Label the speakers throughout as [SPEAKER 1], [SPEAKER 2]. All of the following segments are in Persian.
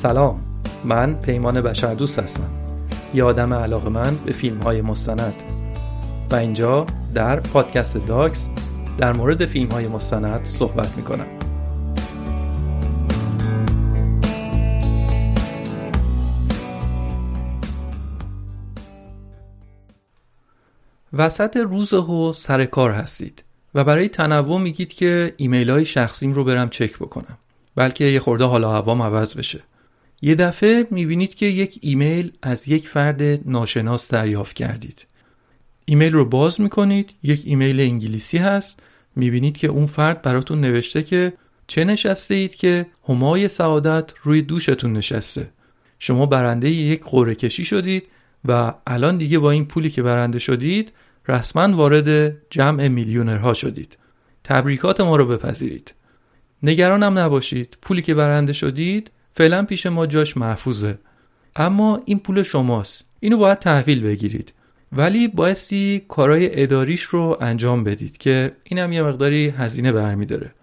[SPEAKER 1] سلام من پیمان بشردوست هستم. یه آدم علاقه من به فیلم های مستند. و اینجا در پادکست داکس در مورد فیلم های مستند صحبت می کنم وسط روز و سر کار هستید و برای تنوع میگید که ایمیل های شخصیم رو برم چک بکنم. بلکه یه خورده حالا هوام عوض بشه. یه دفعه می‌بینید که یک ایمیل از یک فرد ناشناس دریافت کردید. ایمیل رو باز می‌کنید یک ایمیل انگلیسی هست. می‌بینید که اون فرد براتون نوشته که چه نشسته اید که همای سعادت روی دوشتون نشسته. شما برنده یک قره کشی شدید و الان دیگه با این پولی که برنده شدید رسما وارد جمع میلیونرها شدید. تبریکات ما رو بپذیرید. نگرانم نباشید. پولی که برنده شدید فعلا پیش ما جاش محفوظه. اما این پول شماست. اینو باید تحویل بگیرید. ولی بایستی کارهای اداریش رو انجام بدید که اینم یه مقداری هزینه برمیداره.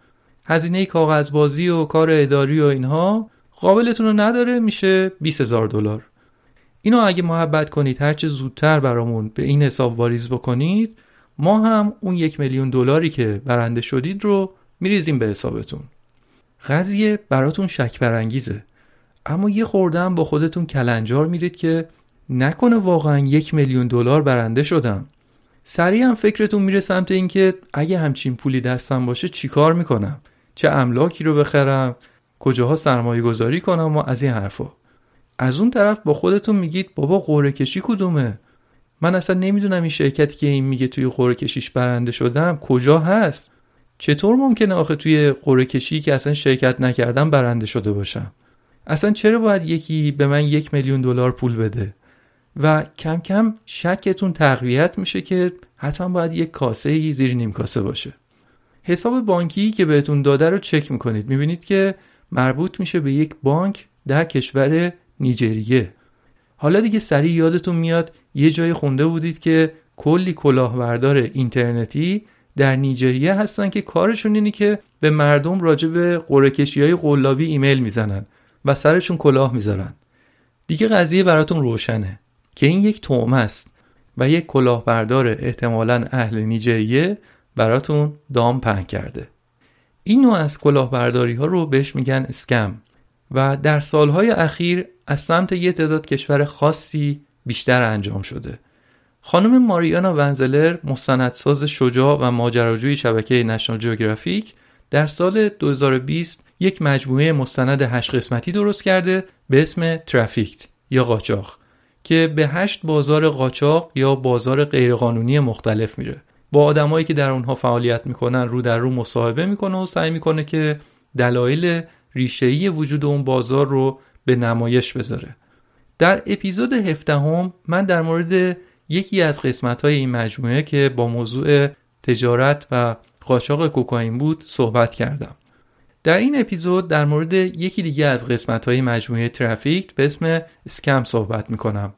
[SPEAKER 1] هزینه کاغذبازی و کار اداری و اینها قابلتون رو نداره میشه 20 هزار دلار. اینو اگه محبت کنید هرچه زودتر برامون به این حساب واریز بکنید ما هم اون یک میلیون دلاری که برنده شدید رو میریزیم به حسابتون. قضیه براتون شک برانگیزه. اما یه خورده هم با خودتون کلنجار میرید که نکنه واقعا یک میلیون دلار برنده شدم. سریع هم فکرتون میره سمت اینکه اگه همچین پولی دستم باشه چیکار می‌کنم؟ چه املاکی رو بخرم؟ کجاها سرمایه گذاری کنم و از این حرفا. از اون طرف با خودتون میگید بابا قوره کشی کدومه؟ من اصلا نمی‌دونم این شرکتی که این میگه توی قوره کشیش برنده شدم کجا هست. چطور ممکنه آخه توی قره کشی که اصلا شرکت نکردم برنده شده باشم؟ اصلا چرا باید یکی به من یک میلیون دلار پول بده؟ و کم کم شکتون تقویت میشه که حتما باید یک کاسه زیر نیم کاسه باشه. حساب بانکی که بهتون داده رو چک می‌کنید. می‌بینید که مربوط میشه به یک بانک در کشور نیجریه. حالا دیگه سریع یادتون میاد یه جای خونده بودید که کلی کلاهبردار اینترنتی در نیجریه هستن که کارشون اینه که به مردم راجع به قرهکشی های قلابی ایمیل می‌زنن و سرشون کلاه می‌ذارن. دیگه قضیه براتون روشنه که این یک تومه است و یک کلاهبردار احتمالا اهل نیجریه براتون دام پهن کرده. این نوع از کلاهبرداری ها رو بهش میگن اسکم و در سالهای اخیر از سمت یه تعداد کشور خاصی بیشتر انجام شده. خانم ماریانا ونزلر مستندساز شجاع و ماجراجوی شبکه نشنال جیوگرافیک در سال 2020 یک مجموعه مستند هشت قسمتی درست کرده به اسم ترافیکت یا قاچاق که به هشت بازار قاچاق یا بازار غیرقانونی مختلف میره. با آدمایی که در اونها فعالیت می‌کنن رو در رو مصاحبه می‌کنه و سعی می‌کنه که دلایل ریشه‌ای وجود اون بازار رو به نمایش بذاره. در اپیزود هفدهم من در مورد یکی از قسمت های این مجموعه که با موضوع تجارت و قاچاق کوکائین بود صحبت کردم. در این اپیزود در مورد یکی دیگه از قسمت های مجموعه ترافیک به اسم اسکم صحبت می‌کنم.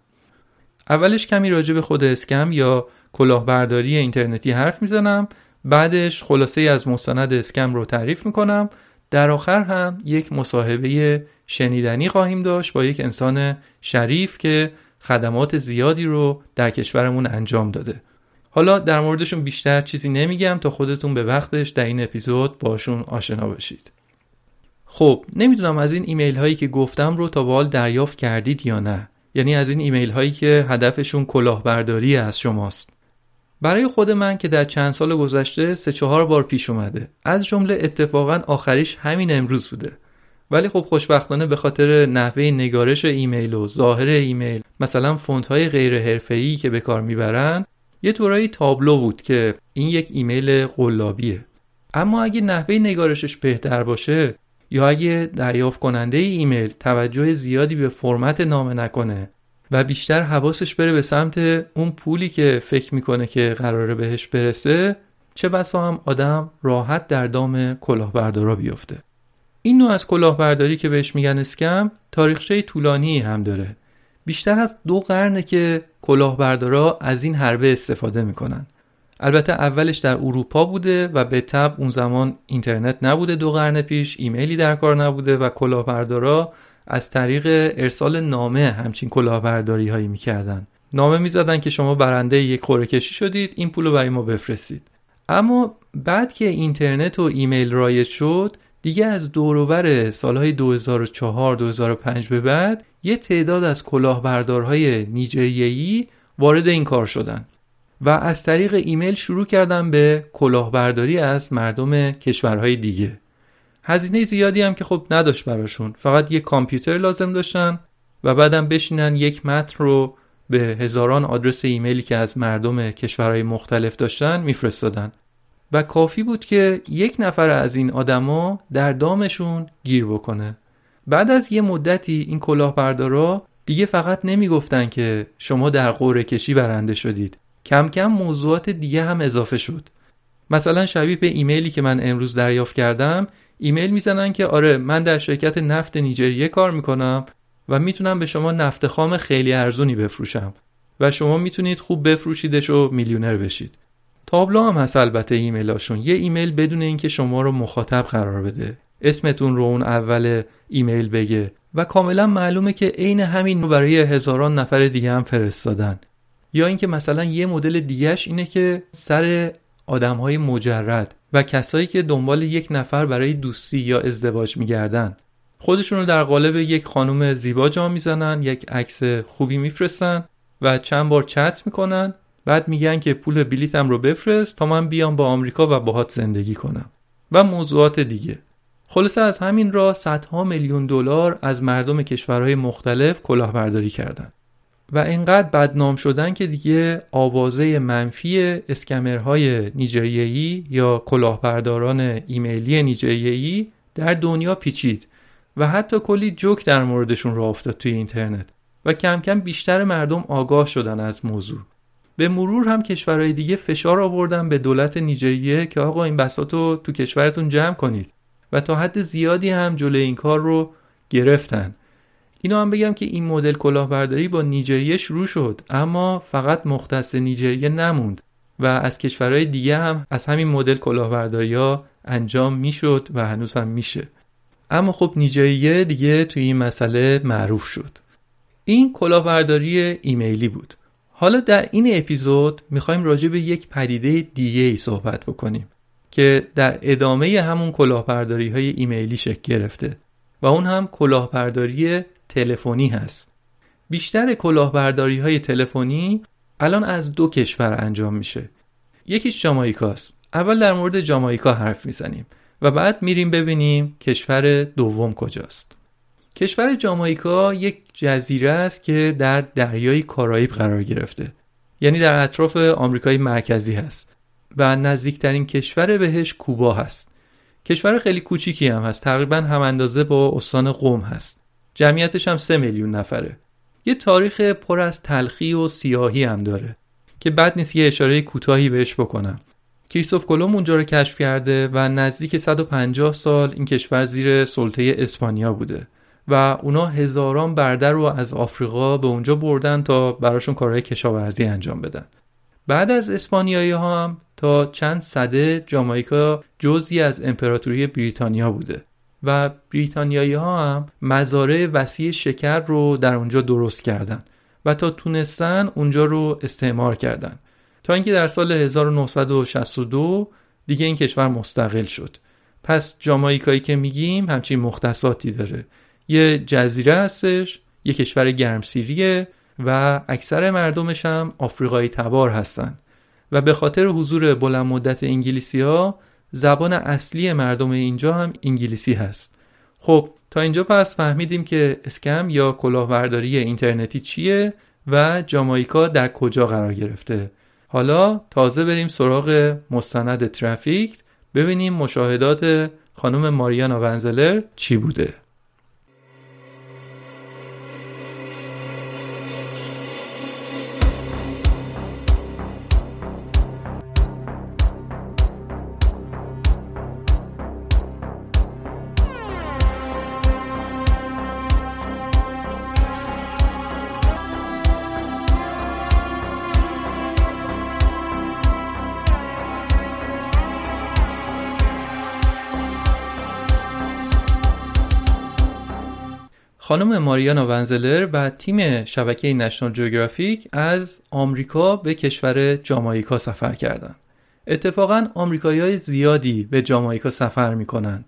[SPEAKER 1] اولش کمی راجع به خود اسکم یا کلاهبرداری اینترنتی حرف می‌زنم بعدش خلاصه از مستند اسکم رو تعریف می‌کنم. در آخر هم یک مصاحبه شنیدنی خواهیم داشت با یک انسان شریف که خدمات زیادی رو در کشورمون انجام داده. حالا در موردشون بیشتر چیزی نمیگم تا خودتون به وقتش در این اپیزود باشون آشنا بشید. خب نمی‌دونم از این ایمیل هایی که گفتم رو تا به دریافت کردید یا نه. یعنی از این ایمیل هایی که هدفشون کلاهبرداری از شماست. برای خود من که در چند سال گذشته سه چهار بار پیش اومده. از جمله اتفاقا آخریش همین امروز بوده. ولی خب خوشبختانه به خاطر نحوه نگارش ایمیل و ظاهر ایمیل مثلا فونت های غیر حرفه‌ای که به کار می‌برن یه طورایی تابلو بود که این یک ایمیل قلابیه. اما اگه نحوه نگارشش بهتر باشه یا اگه دریافت کننده ایمیل توجه زیادی به فرمت نامه نکنه و بیشتر حواسش بره به سمت اون پولی که فکر می‌کنه که قراره بهش برسه چه بسا هم آدم راحت در دام کلاهبردارا بیفته. این نوع از کلاهبرداری که بهش میگن اسکم تاریخچه طولانی هم داره. بیشتر از دو قرنه که کلاهبردارا از این حربه استفاده می‌کنن. البته اولش در اروپا بوده و به تب اون زمان اینترنت نبوده دو قرن پیش ایمیلی در کار نبوده و کلاهبردارا از طریق ارسال نامه همچین کلاهبرداری هایی می‌کردن. نامه می‌زدن که شما برنده یک قرعه کشی شدید این پول رو برای ما بفرستید. اما بعد که اینترنت و ایمیل رایج شد دیگه از دوروبر سالهای 2004 2005 به بعد یه تعداد از کلاهبردارهای نیجریه‌ای وارد این کار شدن و از طریق ایمیل شروع کردن به کلاهبرداری از مردم کشورهای دیگه. هزینه زیادی هم که خب نداشت براشون. فقط یه کامپیوتر لازم داشتن و بعدم بشینن یک متن رو به هزاران آدرس ایمیلی که از مردم کشورهای مختلف داشتن میفرستادن. و کافی بود که یک نفر از این آدما در دامشون گیر بکنه. بعد از یه مدتی این کلاهبردارا دیگه فقط نمی‌گفتن که شما در قوره کشی برنده شدید. کم کم موضوعات دیگه هم اضافه شد. مثلا شبیه به ایمیلی که من امروز دریافت کردم ایمیل می‌زنن که آره من در شرکت نفت نیجریه کار می‌کنم و می‌تونم به شما نفت خام خیلی ارزونی بفروشم و شما می‌تونید خوب بفروشیدش و میلیونر بشید. تابلو هم هست البته ایمیلاشون. یه ایمیل بدون اینکه شما رو مخاطب قرار بده. اسمتون رو اون اول ایمیل بگه. و کاملا معلومه که عین همین رو برای هزاران نفر دیگه هم فرستادن. یا اینکه مثلا یه مدل دیگهش اینه که سر آدم های مجرد و کسایی که دنبال یک نفر برای دوستی یا ازدواج میگردن. خودشون رو در قالب یک خانم زیبا جا می‌زنن یک عکس خوبی میفرستن و چند بار چت می‌کنن بعد میگن که پول بلیتم رو بفرست تا من بیام با آمریکا و باهات زندگی کنم. و موضوعات دیگه. خلاصه از همین را صدها میلیون دلار از مردم کشورهای مختلف کلاهبرداری کردند و اینقدر بدنام شدن که دیگه آوازه منفی اسکمرهای نیجریه‌ای یا کلاهبرداران ایمیلی نیجریه‌ای در دنیا پیچید و حتی کلی جوک در موردشون را افتاد توی اینترنت و کم کم بیشتر مردم آگاه شدن از موضوع. به مرور هم کشورهای دیگه فشار آوردن به دولت نیجریه که آقا این بساط رو تو کشورتون جمع کنید. و تا حد زیادی هم جلوی این کار رو گرفتن. اینو هم بگم که این مدل کلاهبرداری با نیجریه شروع شد اما فقط مختص نیجریه نموند و از کشورهای دیگه هم از همین مدل کلاهبرداری ها انجام می‌شد و هنوز هم میشه. اما خب نیجریه دیگه توی این مسئله معروف شد. این کلاهبرداری ایمیلی بود. حالا در این اپیزود می‌خوایم راجع به یک پدیده دیگه ای صحبت بکنیم که در ادامه همون کلاهبرداری های ایمیلی شکل گرفته و اون هم کلاهبرداری تلفنی هست. بیشتر کلاهبرداری های تلفنی الان از دو کشور انجام میشه. یکیش جامایکاست. اول در مورد جامایکا حرف می‌زنیم و بعد میریم ببینیم کشور دوم کجاست. کشور جامایکا یک جزیره است که در دریای کارائیب قرار گرفته. یعنی در اطراف آمریکای مرکزی هست و نزدیکترین کشور بهش کوبا هست. کشور خیلی کوچیکی هم هست. تقریبا هم اندازه با استان قم هست. جمعیتش هم سه میلیون نفره. یه تاریخ پر از تلخی و سیاهی هم داره که بد نیست یه اشاره کوتاهی بهش بکنم. کریستوف کلم اونجا رو کشف کرده و نزدیک 150 سال این کشور زیر سلطه اسپانیا بوده. و اونا هزاران برده رو از آفریقا به اونجا بردن تا براشون کارهای کشاورزی انجام بدن. بعد از اسپانیایی ها هم تا چند صده جامایکا جزی از امپراتوری بریتانیا بوده و بریتانیایی ها هم مزارع وسیع شکر رو در اونجا درست کردن و تا تونستن اونجا رو استعمار کردن. تا اینکه در سال 1962 دیگه این کشور مستقل شد. پس جامایکایی که میگیم همچین مختصاتی داره. یه جزیره هستش یه کشور گرمسیریه و اکثر مردمش هم آفریقایی تبار هستن. و به خاطر حضور بلند مدت انگلیسی ها زبان اصلی مردم اینجا هم انگلیسی هست. خب تا اینجا پس فهمیدیم که اسکم یا کلاهبرداری اینترنتی چیه و جامایکا در کجا قرار گرفته. حالا تازه بریم سراغ مستند ترافیک. ببینیم مشاهدات خانم ماریانا ونزلر چی بوده. خانم ماریانا ونزلر و تیم شبکه نشنال جیوگرافیک از آمریکا به کشور جامایکا سفر کردند. اتفاقا آمریکایی های زیادی به جامایکا سفر می‌کنن.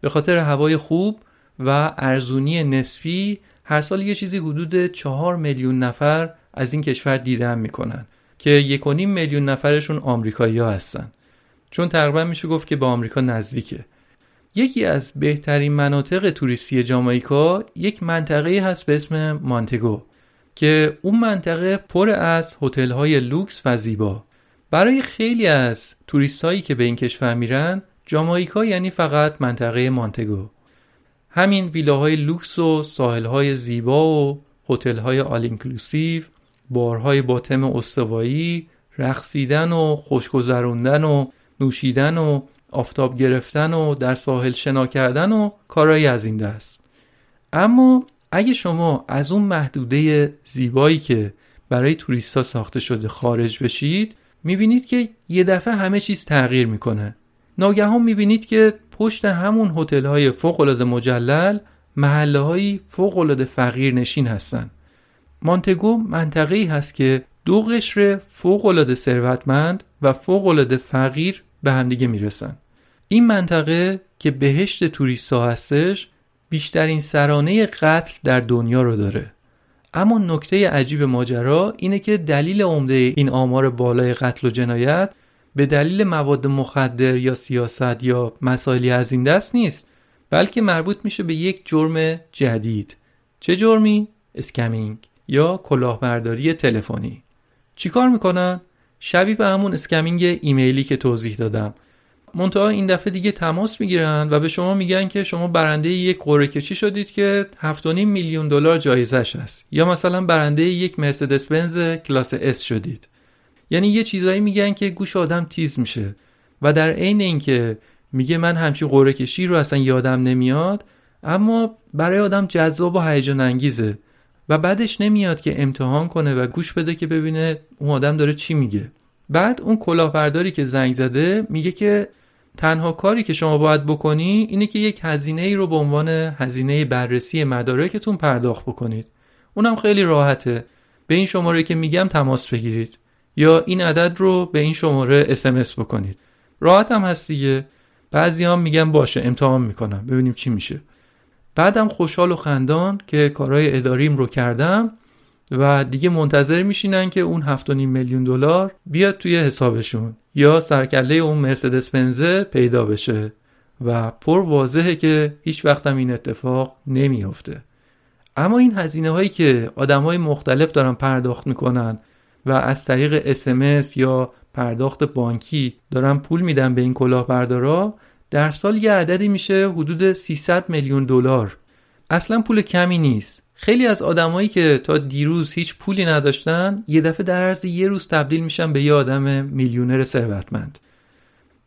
[SPEAKER 1] به خاطر هوای خوب و ارزونی نسبی هر سال یه چیزی حدود چهار میلیون نفر از این کشور دیدن می‌کنن که یک میلیون نفرشون آمریکایی هستن. چون تقریبا میشه گفت که به آمریکا نزدیکه. یکی از بهترین مناطق توریستی جامائیکا یک منطقه هست به اسم مانتگو که اون منطقه پر از های لوکس و زیبا. برای خیلی از توریست که به این کشور میرن جامائیکا یعنی فقط منطقه مانتگو. همین ویلاهای لوکس و ساحلهای زیبا و هتل‌های all-inclusive بارهای با تم استوایی رقصیدن و خوشگذروندن و نوشیدن و آفتاب گرفتن و در ساحل شنا کردن و کارهایی از این دست. اما اگه شما از اون محدوده زیبایی که برای توریستا ساخته شده خارج بشید می‌بینید که یه دفعه همه چیز تغییر می‌کنه. ناگهان می‌بینید که پشت همون هتل های فوق مجلل محله های فوق فقیر نشین هستن. مانتگو منطقه ای هست که دو قشر فوق ثروتمند و فوق فقیر به همدیگه می‌رسن این منطقه که بهشت توریستا هستش بیشترین سرانه قتل در دنیا رو داره اما نکته عجیب ماجرا اینه که دلیل عمده این آمار بالای قتل و جنایت به دلیل مواد مخدر یا سیاست یا مسائلی از این دست نیست بلکه مربوط میشه به یک جرم جدید چه جرمی؟ اسکمینگ یا کلاهبرداری تلفنی چیکار می‌کنن؟ شبیه به همون scamming ایمیلی که توضیح دادم. منتها این دفعه دیگه تماس می‌گیرن و به شما میگن که شما برنده یک قرعه کشی شدید که 7.5 میلیون دلار جایزش هست. یا مثلا برنده یک مرسدس بنز کلاس اس شدید. یعنی یه چیزایی میگن که گوش آدم تیز میشه. و در عین اینکه میگه من همچین قرعه کشی رو اصلا یادم نمیاد اما برای آدم جذاب و هیجان انگیزه. و بعدش نمیاد که امتحان کنه و گوش بده که ببینه اون آدم داره چی میگه. بعد اون کلاهبرداری که زنگ زده میگه که تنها کاری که شما باید بکنی اینه که یک هزینه ای رو به عنوان هزینه بررسی مدارکتون پرداخت بکنید. اونم خیلی راحته. به این شماره که میگم تماس بگیرید. یا این عدد رو به این شماره اسمس بکنید. راحت هم هست دیگه. بعضی هم میگن باشه امتحان می‌کنم. ببینیم چی میشه. بعدم خوشحال و خندان که کارهای اداریم رو کردم و دیگه منتظر میشینن که اون 7.5 میلیون دلار بیاد توی حسابشون یا سرکله اون مرسدس بنزه پیدا بشه. و پر واضحه که هیچ وقتم این اتفاق نمیافته. اما این هزینه هایی که آدم های مختلف دارن پرداخت می‌کنن و از طریق اسمس یا پرداخت بانکی دارن پول میدن به این کلاهبردارا در سال یه عددی میشه حدود 300 میلیون دلار. اصلا پول کمی نیست. خیلی از آدمایی که تا دیروز هیچ پولی نداشتن یه دفعه در عرض یه روز تبدیل میشن به یه آدم میلیونر ثروتمند.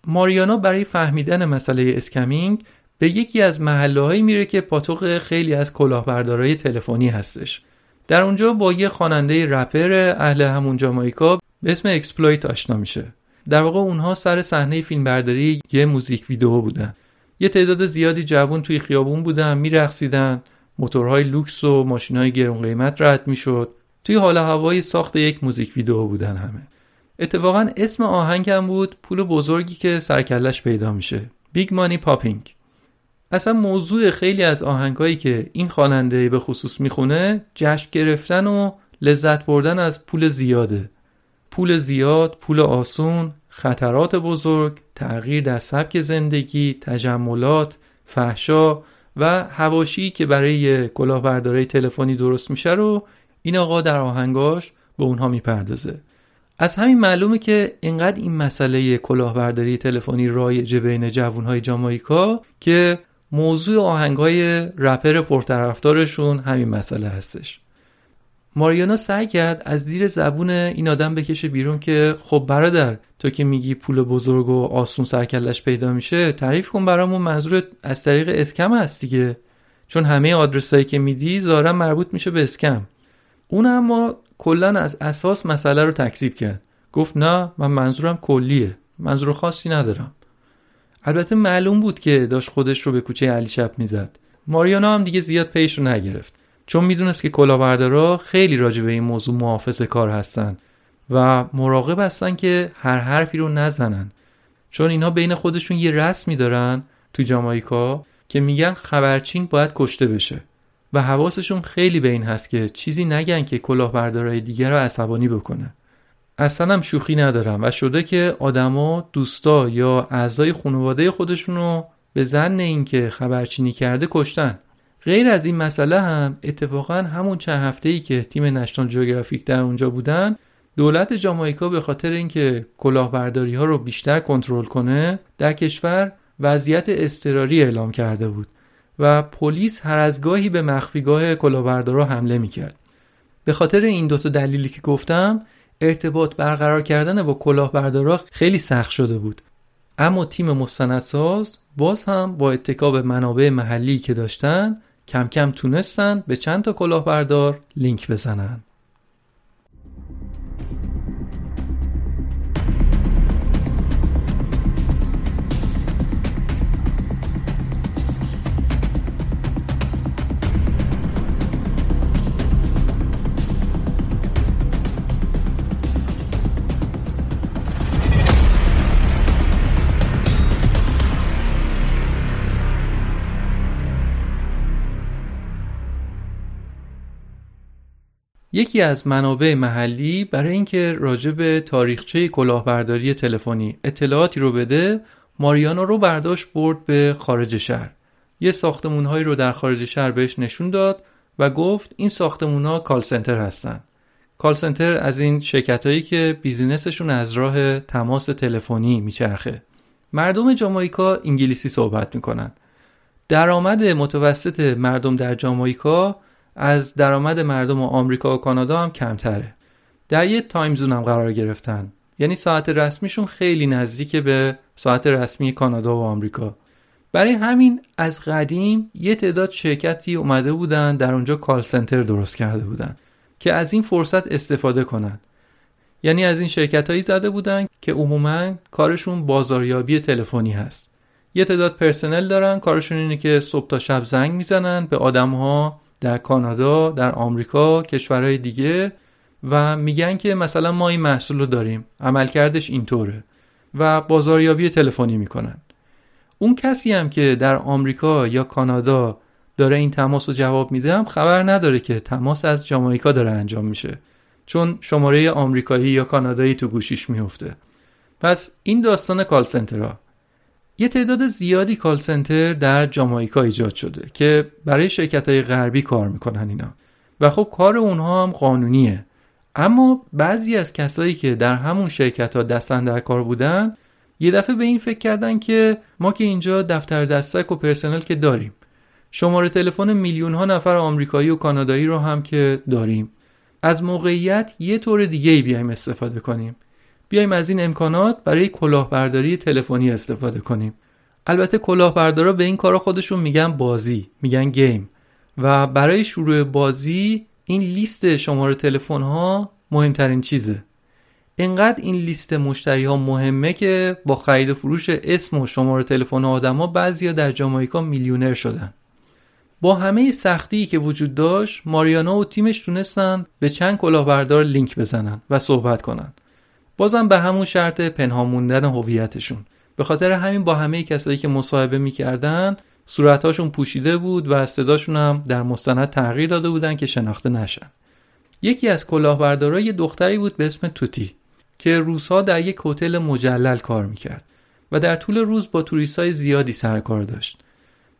[SPEAKER 1] ماریانا برای فهمیدن مسئله scamming به یکی از محله میره که پاتوق خیلی از کلاهبردارای تلفنی هستش. در اونجا با یه خواننده رپر اهل همون جامائیکا به اسم اکسپلویت آشنا میشه. در واقع اونها سر صحنه فیلمبرداری یه موزیک ویدیو بودن. یه تعداد زیادی جوون توی خیابون بودن میرقصیدن. موتورهای لوکس و ماشینهای گرون قیمت رد می‌شد. توی حال هوای ساخت یک موزیک ویدیو بودن همه. اتفاقا اسم آهنگم بود پول بزرگی که سر و کله‌ش پیدا میشه. Big Money Popping اصلا موضوع خیلی از آهنگایی که این خواننده به خصوص می‌خونه جشن گرفتن و لذت بردن از پول زیاده. پول زیاد، پول آسون، خطرات بزرگ، تغییر در سبک زندگی، تجملات، فحشا و هواشی که برای کلاهبرداری تلفنی درست میشه رو این آقا در آهنگاش به اونها می‌پردازه. از همین معلومه که اینقدر این مسئله کلاهبرداری تلفنی رایجه بین جوانهای جامائیکا که موضوع آهنگای رپر پرطرفدارشون همین مسئله هستش. ماریانا سعی کرد از زیر زبون این آدم بکشه بیرون که خب برادر تو که میگی پول بزرگ و آسون سرکلش پیدا میشه تعریف کن برامون منظور از طریق اسکم هست دیگه. چون همه آدرسایی که میدی ظاهرا مربوط میشه به اسکم. اون اما کلا از اساس مسئله رو تکذیب کرد. گفت نه من منظورم کلیه. منظور خاصی ندارم. البته معلوم بود که داشت خودش رو به کوچه علی شب می‌زد. ماریانا هم دیگه زیاد پیش رو نگرفت. چون می‌دونست که کلاهبردارا خیلی راجع به این موضوع محافظ کار هستن و مراقب هستن که هر حرفی رو نزنن. چون اینا بین خودشون یه رسمی دارن تو جامایکا که میگن خبرچین باید کشته بشه. و حواسشون خیلی به این هست که چیزی نگن که کلاهبردارای دیگر رو عصبانی بکنه. اصلا هم شوخی ندارم و شده که آدما دوستا یا اعضای خانواده خودشون رو به زن اینکه خبرچینی کرده کشتن. غیر از این مسئله هم اتفاقا همون چند هفته ای که تیم نشنال جیوگرافیک در اونجا بودن دولت جامائیکا به خاطر اینکه کلاهبرداری ها رو بیشتر کنترل کنه در کشور وضعیت اضطراری اعلام کرده بود و پلیس هر از گاهی به مخفیگاه کلاهبردارا حمله می‌کرد. به خاطر این دوتا دلیلی که گفتم ارتباط برقرار کردن با کلاهبردارا خیلی سخت شده بود. اما تیم مستندساز باز هم با اتکا به منابع محلی که داشتن کم کم تونستن به چند تا کلاهبردار لینک بزنن. یکی از منابع محلی برای اینکه راجع به تاریخچه کلاهبرداری تلفنی اطلاعاتی رو بده ماریانا رو برداشت برد به خارج شهر. یه ساختمونهایی رو در خارج شهر بهش نشون داد و گفت این ساختمونها کال سنتر هستن. کال سنتر از این شرکت هایی که بیزینسشون از راه تماس تلفنی میچرخه. مردم جامائیکا انگلیسی صحبت می‌کنن. درآمد متوسط مردم در جامائیکا از درآمد مردم آمریکا و کانادا هم کمتره. در یه time zone هم قرار گرفتن. یعنی ساعت رسمیشون خیلی نزدیک به ساعت رسمی کانادا و آمریکا. برای همین از قدیم یه تعداد شرکتی اومده بودن در اونجا call center درست کرده بودن که از این فرصت استفاده کنن. یعنی از این شرکت هایی زده بودن که عموما کارشون بازاریابی تلفنی هست. یه تعداد پرسنل دارن کارشون اینه که صبح تا شب زنگ می‌زنن به آدم ها در کانادا در آمریکا کشورهای دیگه و میگن که مثلا ما این محصول رو داریم. عملکردش اینطوره و بازاریابی تلفنی می‌کنن. اون کسی هم که در آمریکا یا کانادا داره این تماس رو جواب میده هم خبر نداره که تماس از جامائیکا داره انجام میشه. چون شماره آمریکایی یا کانادایی تو گوشیش میفته پس این داستان کال سنترها یه تعداد زیادی کال سنتر در جامائیکا ایجاد شده که برای شرکت های غربی کار می‌کنن اینا. و خب کار اونها هم قانونیه. اما بعضی از کسایی که در همون شرکت ها دستن در کار بودن یه دفعه به این فکر کردن که ما که اینجا دفتر دستک و پرسنل که داریم شماره تلفن میلیون ها نفر آمریکایی و کانادایی رو هم که داریم از موقعیت یه طور دیگه ای بیایم استفاده کنیم. بیایم از این امکانات برای کلاهبرداری تلفنی استفاده کنیم. البته کلاهبردارا به این کارا خودشون میگن بازی میگن گیم. و برای شروع بازی این لیست شماره تلفن ها مهمترین چیزه. اینقدر این لیست مشتری ها مهمه که با خرید و فروش اسم و شماره تلفن آدما بعضیا در جامائیکا میلیونر شدن. با همه سختی که وجود داشت ماریانا و تیمش تونستن به چند کلاهبردار لینک بزنن و صحبت کنن. بازم به همون شرط پنهان موندن هویتشون. به خاطر همین با همه کسایی که مصاحبه می‌کردن صورتهاشون پوشیده بود و صداشون هم در مستند تغییر داده بودن که شناخته نشن. یکی از کلاهبردارا یه دختری بود به اسم توتی که روزها در یک هتل مجلل کار می‌کرد و در طول روز با توریستای زیادی سرکار داشت.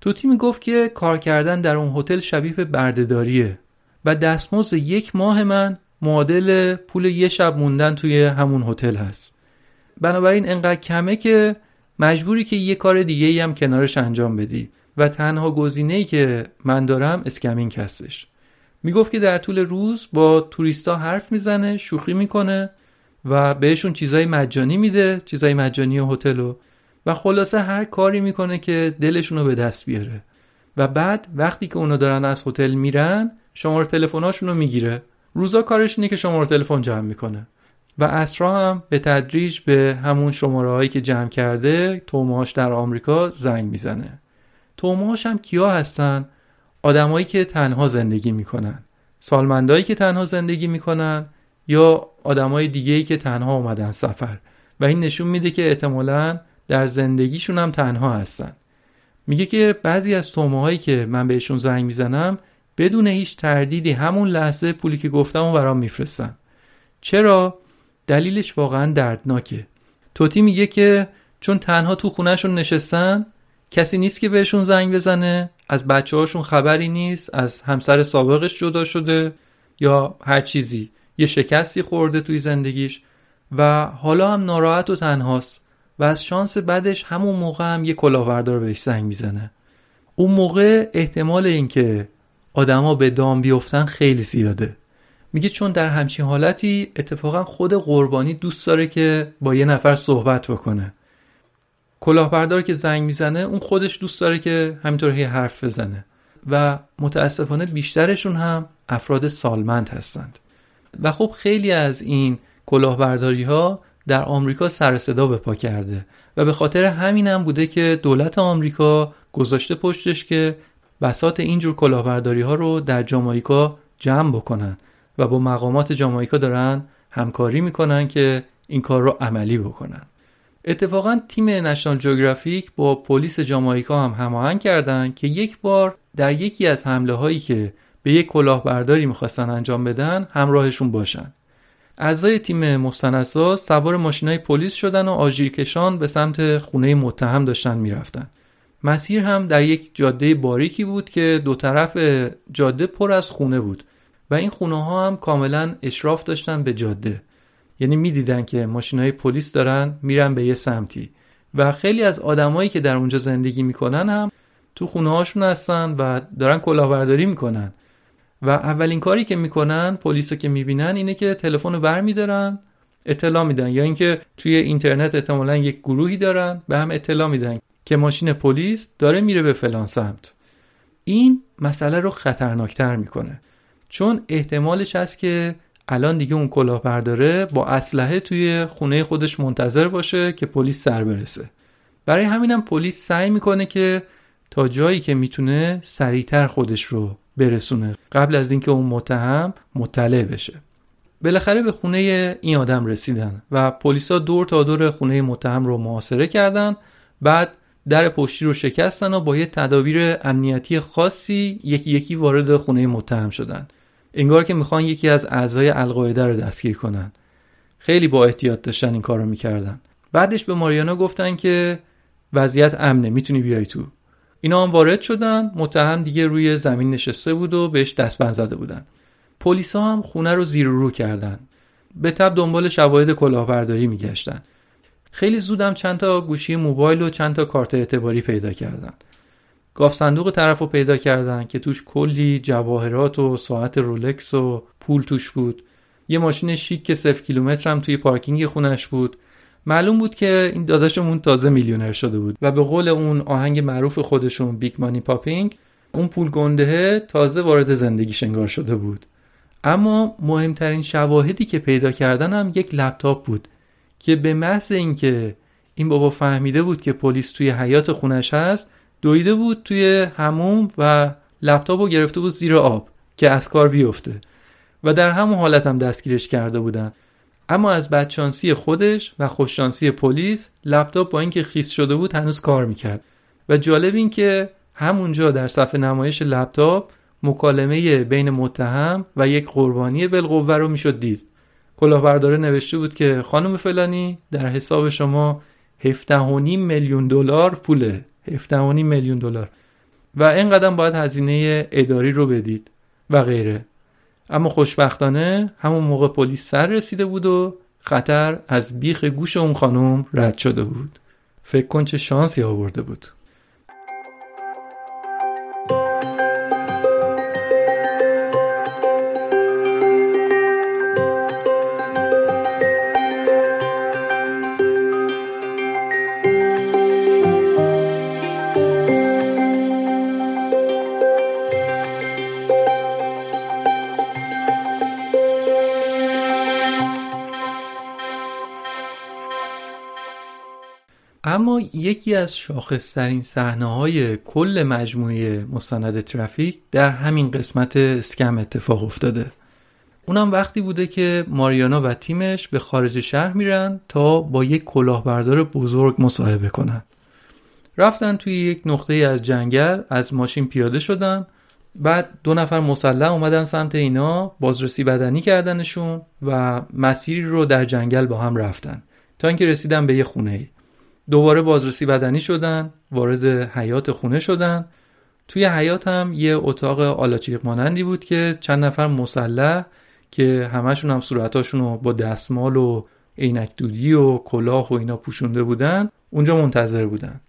[SPEAKER 1] توتی می‌گفت که کار کردن در اون هتل شبیه به بردهداریه و دستمزد یک ماه من معادل پول یه شب موندن توی همون هتل هست. بنابراین انقدر کمه که مجبوری که یه کار دیگه ای هم کنارش انجام بدی و تنها گزینه ای که من دارم اسکمینگ هستش می‌گفت که در طول روز با توریستا حرف می‌زنه شوخی می‌کنه و بهشون چیزای مجانی میده چیزای مجانی هتل و خلاصه هر کاری می‌کنه که دلشون رو به دست بیاره. و بعد وقتی که اونا دارن از هتل میرن شماره تلفن‌هاشون رو می‌گیره. روزا کارش اینه که شماره تلفن جمع می‌کنه. و اسرا هم به تدریج به همون شماره هایی که جمع کرده توماش در آمریکا زنگ می‌زنه. توماش هم کیا هستن؟ آدمایی که تنها زندگی می‌کنن. سالمندایی که تنها زندگی می‌کنن یا آدمای دیگه که تنها اومدن سفر. و این نشون میده که احتمالا در زندگیشون هم تنها هستن. میگه که بعضی از تومه که من بهشون زنگ می‌زنم بدون هیچ تردیدی همون لحظه پولی که گفتم و برام میفرستن. چرا؟ دلیلش واقعا دردناکه. توتی میگه که چون تنها تو خونهشون نشستن کسی نیست که بهشون زنگ بزنه از بچه هاشون خبری نیست از همسر سابقش جدا شده یا هر چیزی. یه شکستی خورده توی زندگیش و حالا هم ناراحت و تنهاست و از شانس بعدش همون موقع هم یه کلاهبردار بهش زنگ می‌زنه. اون موقع احتمال اینکه آدما به دام بیفتن خیلی زیاده. میگه چون در همچین حالتی اتفاقا خود قربانی دوست داره که با یه نفر صحبت بکنه. کلاهبردار که زنگ می‌زنه اون خودش دوست داره که همینطور هی حرف بزنه. و متاسفانه بیشترشون هم افراد سالمند هستند. و خب خیلی از این کلاهبرداری ها در آمریکا سر صدا به پا کرده. و به خاطر همین هم بوده که دولت آمریکا گذاشته پشتش که بسات اینجور کلاهبرداری ها رو در جامایکا جمع بکنن و با مقامات جامایکا دارن همکاری می‌کنن که این کار رو عملی بکنن. اتفاقا تیم نشنال جوگرافیک با پلیس جامایکا هم هماهنگ کردند که یک بار در یکی از حمله هایی که به یک کلاهبرداری می‌خواستن انجام بدن همراهشون باشن. اعضای تیم مستندساز سوار ماشینای پلیس شدن و آژیرکشان به سمت خونه متهم داشتن می‌رفتن. مسیر هم در یک جاده باریکی بود که دو طرف جاده پر از خونه بود و این خونه ها هم کاملا اشراف داشتن به جاده. یعنی می‌دیدن که ماشین های پلیس دارن میرن به یه سمتی. و خیلی از آدمایی که در اونجا زندگی می‌کنن هم تو خونه هاشون هستن و دارن کلاهبرداری می‌کنن. و اولین کاری که می‌کنن پلیس رو که می‌بینن اینه که تلفن رو برمیدارن اطلاع میدن. یا اینکه توی اینترنت احتمالا یک گروهی دارن به هم اطلاع میدن. که ماشین پلیس داره میره به فلان سمت. این مسئله رو خطرناکتر می‌کنه. چون احتمالش هست که الان دیگه اون کلاهبرداره با اسلحه توی خونه خودش منتظر باشه که پلیس سر برسه. برای همینم پلیس سعی می‌کنه که تا جایی که می‌تونه سریعتر خودش رو برسونه. قبل از اینکه اون متهم مطلع بشه. بالاخره به خونه این آدم رسیدن و پلیسا دور تا دور خونه متهم رو محاصره کردن. بعد در پشتی رو شکستن و با یه تدابیر امنیتی خاصی یکی یکی وارد خونه متهم شدن. انگار که می‌خوان یکی از اعضای القاعده رو دستگیر کنن. خیلی با احتیاط داشتن این کار رو می‌کردن. بعدش به ماریانا گفتن که وضعیت امنه می‌تونی بیای تو. اینا هم وارد شدن متهم دیگه روی زمین نشسته بود و بهش دستبند زده بودن. پلیسا هم خونه رو زیر رو کردن. به تب دنبال شواهد کلاهبرداری میگشتن. خیلی زودم چند تا گوشی موبایل و چند تا کارت اعتباری پیدا کردن. گاف صندوق طرف رو پیدا کردن که توش کلی جواهرات و ساعت رولکس و پول توش بود. یه ماشین شیک که صفر کیلومتر هم توی پارکینگ خونش بود. معلوم بود که این داداشمون تازه میلیونر شده بود و به قول اون آهنگ معروف خودشون Big Money Popping اون پول گندهه تازه وارد زندگیش انگار شده بود. اما مهمترین شواهدی که پیدا کردن هم یک لپتاپ بود. که به محض اینکه این بابا فهمیده بود که پلیس توی حیاط خونش هست دویده بود توی حموم و لپتاپ رو گرفته بود زیر آب که از کار بیفته. و در همون حالت هم دستگیرش کرده بودن. اما از بدشانسی خودش و خوششانسی پلیس لپتاپ با اینکه خیس شده بود هنوز کار می‌کرد. و جالب این که همونجا در صفحه نمایش لپتاپ مکالمه بین متهم و یک قربانی بالقوه رو می‌شد دید. کلاهبرداره نوشته بود که خانم فلانی در حساب شما 17.5 میلیون دلار پوله. 17.5 میلیون دلار. و اینقدر باید هزینه اداری رو بدید و غیره. اما خوشبختانه همون موقع پلیس سر رسیده بود و خطر از بیخ گوش اون خانم رد شده بود. فکر کن چه شانسی آورده بود. یکی از شاخصترین صحنه های کل مجموعه مستند ترافیک در همین قسمت اسکم اتفاق افتاده. اونم وقتی بوده که ماریانا و تیمش به خارج شهر میرن تا با یک کلاهبردار بزرگ مصاحبه کنن. رفتن توی یک نقطه از جنگل از ماشین پیاده شدن. بعد دو نفر مسلح اومدن سمت اینا بازرسی بدنی کردنشون و مسیری رو در جنگل با هم رفتن. تا اینکه رسیدن به یه خونه. دوباره بازرسی بدنی شدن وارد حیات خونه شدن. توی حیات هم یه اتاق آلاچیق مانندی بود که چند نفر مسلح که همشون هم صورتاشون رو با دستمال و عینک دودی و کلاه و اینا پوشونده بودن اونجا منتظر بودن.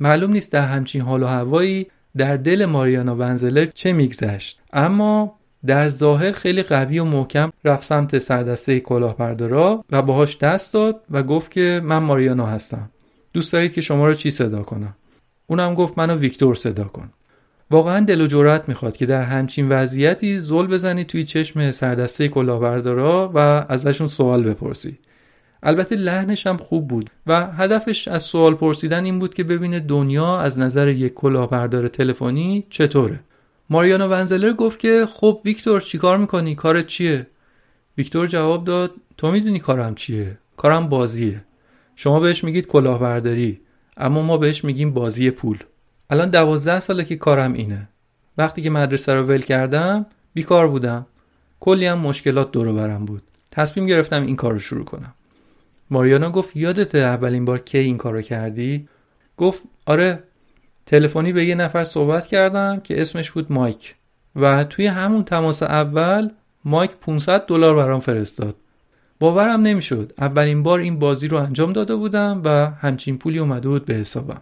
[SPEAKER 1] معلوم نیست در همچین حال و هوایی در دل ماریانا ونزلر چه میگذشت. اما در ظاهر خیلی قوی و محکم رفت سمت سردسته کلاهبردارا و باهاش دست داد و گفت که من ماریانا هستم. دوست دارید که شما رو چی صدا کنم؟ اونم گفت منو ویکتور صدا کن. واقعا دل و جرأت می‌خواد که در همچین وضعیتی زل بزنی توی چشم سردسته کلاهبردارا و ازشون سوال بپرسی. البته لحنش هم خوب بود و هدفش از سوال پرسیدن این بود که ببینه دنیا از نظر یک کلاهبردار تلفنی چطوره. ماریانا ونزلر گفت که خب ویکتور چیکار می‌کنی؟ کارت چیه؟ ویکتور جواب داد تو می‌دونی کارم چیه؟ کارم بازیه. شما بهش میگید کلاهبرداری اما ما بهش میگیم بازی پول. الان دوازده ساله که کارم اینه. وقتی که مدرسه رو ول کردم بیکار بودم. کلی هم مشکلات دور برم بود. تصمیم گرفتم این کار رو شروع کنم. ماریانا گفت یادت اولین بار کی این کارو کردی؟ گفت آره تلفنی به یه نفر صحبت کردم که اسمش بود مایک. و توی همون تماس اول مایک 500 دلار برام فرستاد. باورم نمی‌شد. اولین بار این بازی رو انجام داده بودم و همچین پولی اومده بود به حسابم.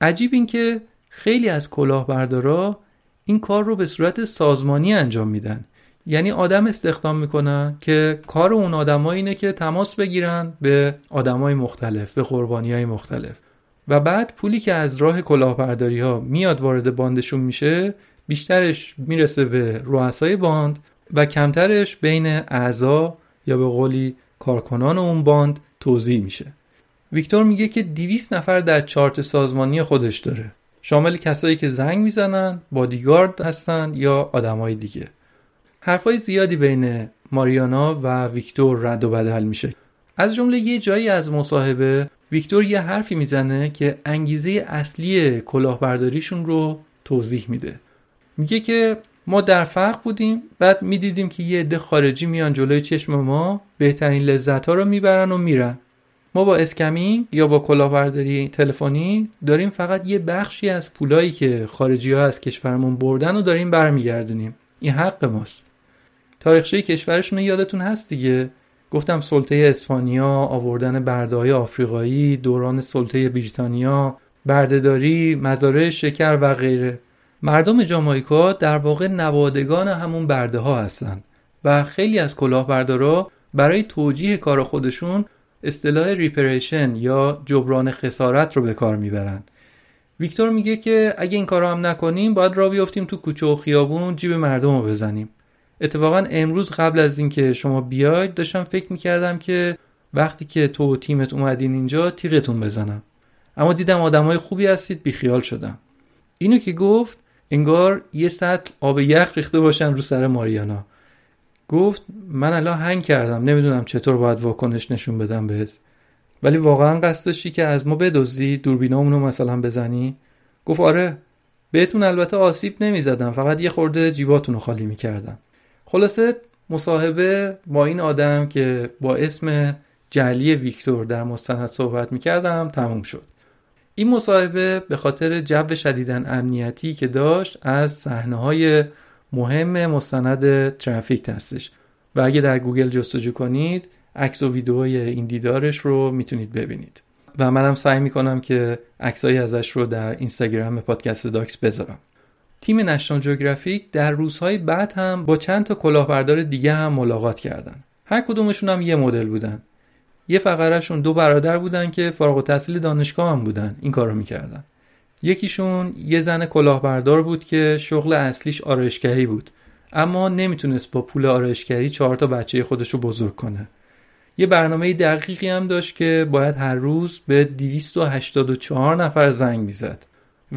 [SPEAKER 1] عجیب این که خیلی از کلاهبردارا این کار رو به صورت سازمانی انجام میدن. یعنی آدم استخدام می‌کنن که کار اون آدمایی اینه که تماس بگیرن به آدمای مختلف به قربانی های مختلف. و بعد پولی که از راه کلاهبرداری ها میاد وارد باندشون میشه بیشترش می‌رسه به رؤسای باند و کمترش بین اعضا یا به قولی کارکنان اون باند توضیح میشه. ویکتور میگه که 200 نفر در چارت سازمانی خودش داره. شامل کسایی که زنگ می‌زنن بادیگارد هستن یا آدمای دیگه. حرفای زیادی بین ماریانا و ویکتور رد و بدل میشه. از جمله یه جایی از مصاحبه ویکتور یه حرفی می‌زنه که انگیزه اصلی کلاهبرداریشون رو توضیح میده. میگه که ما در فرق بودیم بعد می‌دیدیم که یه عده خارجی میان جلوی چشم ما بهترین لذت ها رو می‌برن و میرن. ما با اسکمینگ یا با کلاهبرداری تلفنی داریم فقط یه بخشی از پولایی که خارجی ها از کشورمون بردن و داریم برمیگردونیم. این حق ماست. تاریخچه کشورشون رو یادتون هست دیگه؟ گفتم سلطه اسپانیا آوردن بردهای آفریقایی دوران سلطه بریتانیا بردهداری مزارع شکر و غیره. مردم جامایکا در واقع نوادگان همون برده ها هستن و خیلی از کلاهبردارا برای توجیه کار خودشون اصطلاح ریپریشن یا جبران خسارت رو به کار می‌برن. ویکتور میگه که اگه این کارو هم نکنیم باید را بیافتیم تو کوچه و خیابون جیب مردم رو بزنیم. اتفاقا امروز قبل از اینکه شما بیاید داشتم فکر می‌کردم که وقتی که تو و تیمت اومدین اینجا تیغتون بزنم. اما دیدم آدمای خوبی هستید بیخیال شدم. اینو که گفت انگار یه سطل آب یخ ریخته باشن رو سر ماریانا. گفت من الان هنگ کردم نمی‌دونم چطور باید واکنش نشون بدم بهت. ولی واقعا قصد که از ما بدزدی دوربینامونو مثلا بزنی؟ گفت آره بهتون البته آسیب نمی‌زدم فقط یه خورده جیباتون رو خالی می‌کردم. خلاصه مصاحبه با این آدم که با اسم جلی ویکتور در مستند صحبت می‌کرد تموم شد. این مصاحبه به خاطر جو شدیدن امنیتی که داشت از صحنه های مهم مستند ترافیک هستش. و اگه در گوگل جستجو کنید عکس و ویدئوی این دیدارش رو می‌تونید ببینید. و منم سعی می‌کنم که عکسایی ازش رو در اینستاگرام پادکست داکس بذارم. تیم نشنال جوگرافیک در روزهای بعد هم با چند تا کلاهبردار دیگه هم ملاقات کردن. هر کدومشون هم یه مدل بودن. یه فقرهشون دو برادر بودن که فارغ التحصیل دانشگاه هم بودن. این کارو می‌کردن. یکیشون یه زن کلاهبردار بود که شغل اصلیش آرایشگری بود. اما نمی‌تونست با پول آرایشگری چهار تا بچه خودش رو بزرگ کنه. یه برنامه دقیقی هم داشت که باید هر روز به 284 نفر زنگ می‌زد.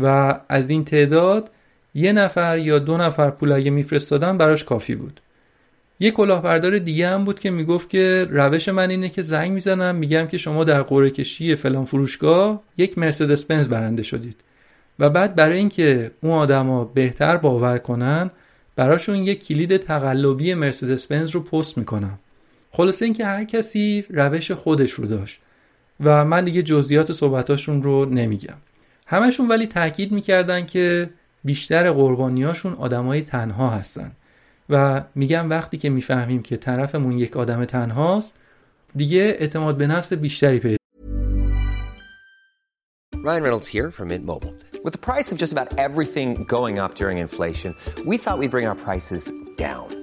[SPEAKER 1] و از این تعداد یه نفر یا دو نفر پول اگه میفرستادن براش کافی بود. یه کلاهبردار دیگه هم بود که می‌گفت که روش من اینه که زنگ می‌زنم میگم که شما در قرعه کشی فلان فروشگاه یک مرسدس بنز برنده شدید. و بعد برای اینکه اون آدما بهتر باور کنن براشون یک کلید تقلبی مرسدس بنز رو پست می‌کنم. خلاصه اینکه هر کسی روش خودش رو داشت. و من دیگه جزئیات صحبتاشون رو نمیگم. همشون ولی تاکید می‌کردن که بیشتر قربانیاشون آدمای تنها هستن. و میگم وقتی که می‌فهمیم که طرفمون یک آدم تنهاست دیگه اعتماد به نفس بیشتری پیدا
[SPEAKER 2] Ryan Reynolds here from Mint Mobile. With the price of just about everything going up during inflation, we thought we'd bring our prices down.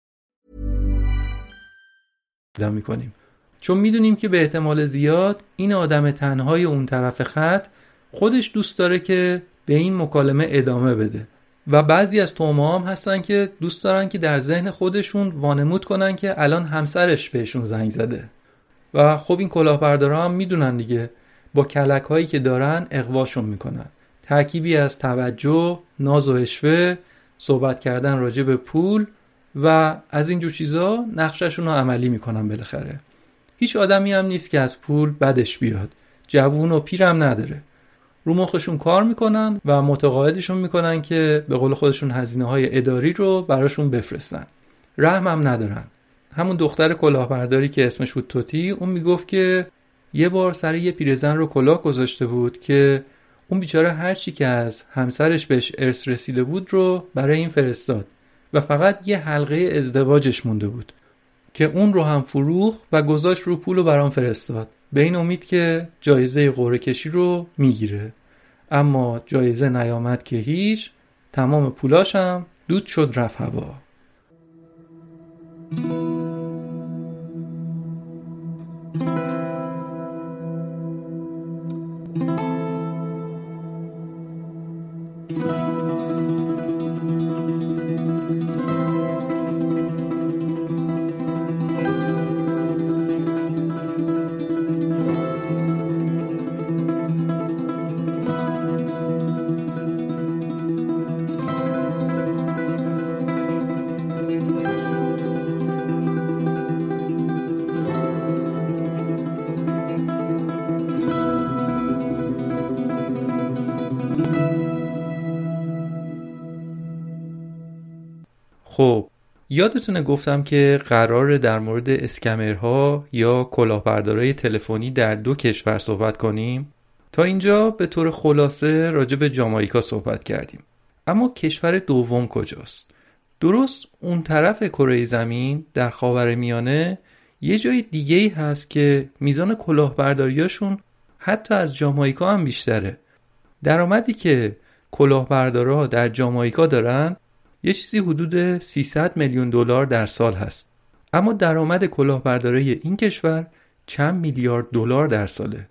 [SPEAKER 1] پیدا می‌کنیم. چون می‌دونیم که به احتمال زیاد این آدم تنهای اون طرف خط خودش دوست داره که به این مکالمه ادامه بده. و بعضی از توما هم هستن که دوست دارن که در ذهن خودشون وانمود کنن که الان همسرش بهشون زنگ زده. و خب این کلاهبردارا هم می‌دونن دیگه با کلک هایی که دارن اقواشون می‌کنن. ترکیبی از توجه، ناز و اشوه، صحبت کردن راجع به پول و از اینجور چیزا نقششون رو عملی می‌کنن بالاخره. هیچ آدمی هم نیست که از پول بدش بیاد. جوون و پیرم نداره. رو مخشون کار می‌کنن و متقاعدشون می‌کنن که به قول خودشون هزینه های اداری رو براشون بفرستن. رحم هم ندارن. همون دختر کلاهبرداری که اسمش بود توتی اون می‌گفت که یه بار سر یه پیرزن رو کلاه گذاشته بود که اون بیچاره هرچی که از همسرش بهش ارث رسیده بود رو برای این فرستاد. و فقط یه حلقه ازدواجش مونده بود که اون رو هم فروخ و گذاشت رو پول و برام فرستاد. به این امید که جایزه قوره کشی رو می‌گیره. اما جایزه نیامد که هیچ تمام پولاشم دود شد رفت هوا. خب یادتونه گفتم که قراره در مورد اسکمرها یا کلاهبردارای تلفنی در دو کشور صحبت کنیم؟ تا اینجا به طور خلاصه راجع به جامایکا صحبت کردیم. اما کشور دوم کجاست؟ درست اون طرف کره زمین در خاور میانه یه جای دیگه ای هست که میزان کلاهبرداریاشون حتی از جامایکا هم بیشتره. درآمدی که کلاهبردارا در جامایکا دارن یه چیزی حدود 300 میلیون دلار در سال هست. اما درآمد کلاهبرداری این کشور چند میلیارد دلار در ساله.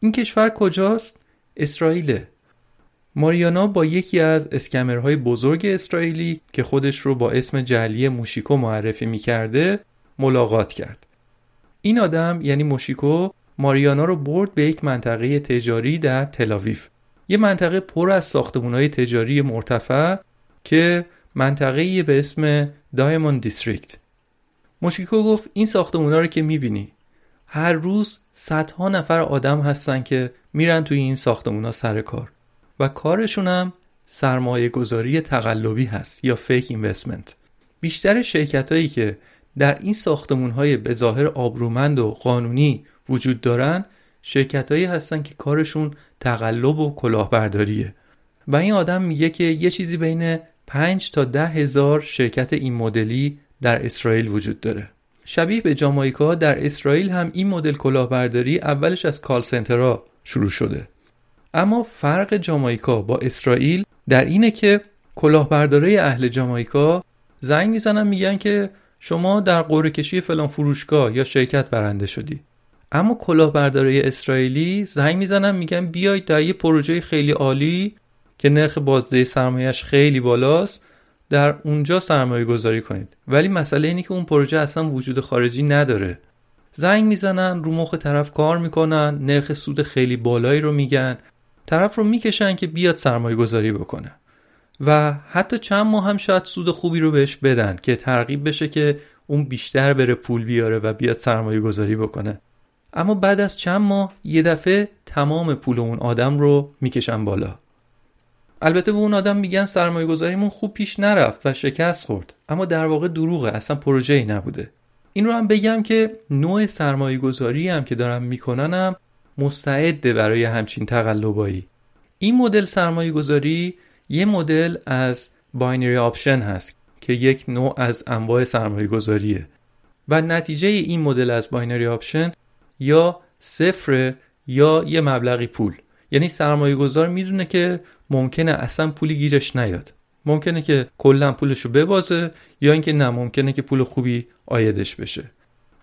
[SPEAKER 1] این کشور کجاست؟ اسرائیله. ماریانا با یکی از اسکمرهای بزرگ اسرائیلی که خودش رو با اسم جعلی موشیکو معرفی می‌کرده ملاقات کرد. این آدم یعنی موشیکو ماریانا رو برد به یک منطقه تجاری در تلاویف. یه منطقه پر از ساختمانهای تجاری مرتفع که منطقه به اسم دایموند دیستریکت. موشیکو گفت این ساختمونا رو که می‌بینی هر روز صدها نفر آدم هستن که میرن توی این ساختمونا سر کار و کارشون هم سرمایه گذاری تقلبی هست یا فیک اینوستمنت بیشتر شرکت هایی که در این ساختمون های به ظاهر آبرومند و قانونی وجود دارن شرکت هایی هستن که کارشون تقلب و کلاهبرداریه. و این آدم میگه که یه چیزی بین 5 تا ده هزار شرکت این مدلی در اسرائیل وجود داره. شبیه به جامایکا در اسرائیل هم این مدل کلاهبرداری اولش از کال سنترها شروع شده. اما فرق جامایکا با اسرائیل در اینه که کلاهبردارای اهل جامایکا زنگ می‌زنن میگن که شما در قرعه کشی فلان فروشگاه یا شرکت برنده شدی. اما کلاهبردارای اسرائیلی زنگ می‌زنن میگن بیاید در یه پروژه خیلی عالی که نرخ بازده سرمایهش خیلی بالاست در اونجا سرمایه گذاری کنید. ولی مسئله اینه که اون پروژه اصلا وجود خارجی نداره. زنگ می‌زنن رو مخ طرف کار می‌کنن نرخ سود خیلی بالایی رو میگن. طرف رو می‌کشن که بیاد سرمایه گذاری بکنه. و حتی چند ماه هم شاید سود خوبی رو بهش بدن که ترغیب بشه که اون بیشتر بره پول بیاره و بیاد سرمایه گذاری بکنه. اما بعد از چند ماه یه دفعه تمام پول اون آدم رو می‌کشن بالا. البته به اون آدم میگن سرمایه گذاریمون خوب پیش نرفت و شکست خورد. اما در واقع دروغه اصلا پروژه ای نبوده. این رو هم بگم که نوع سرمایه گذاری هم که دارم میکننم مستعده برای همچین تقلبایی. این مدل سرمایه گذاری یه مدل از binary option هست که یک نوع از انواع سرمایه گذاریه و نتیجه این مدل از binary option یا صفر یا یه مبلغی پول. یعنی سرمایه گذار می‌دونه که ممکنه اصلا پولی گیرش نیاد. ممکنه که کلا پولش رو ببازه یا اینکه نه ممکنه که پول خوبی عایدش بشه.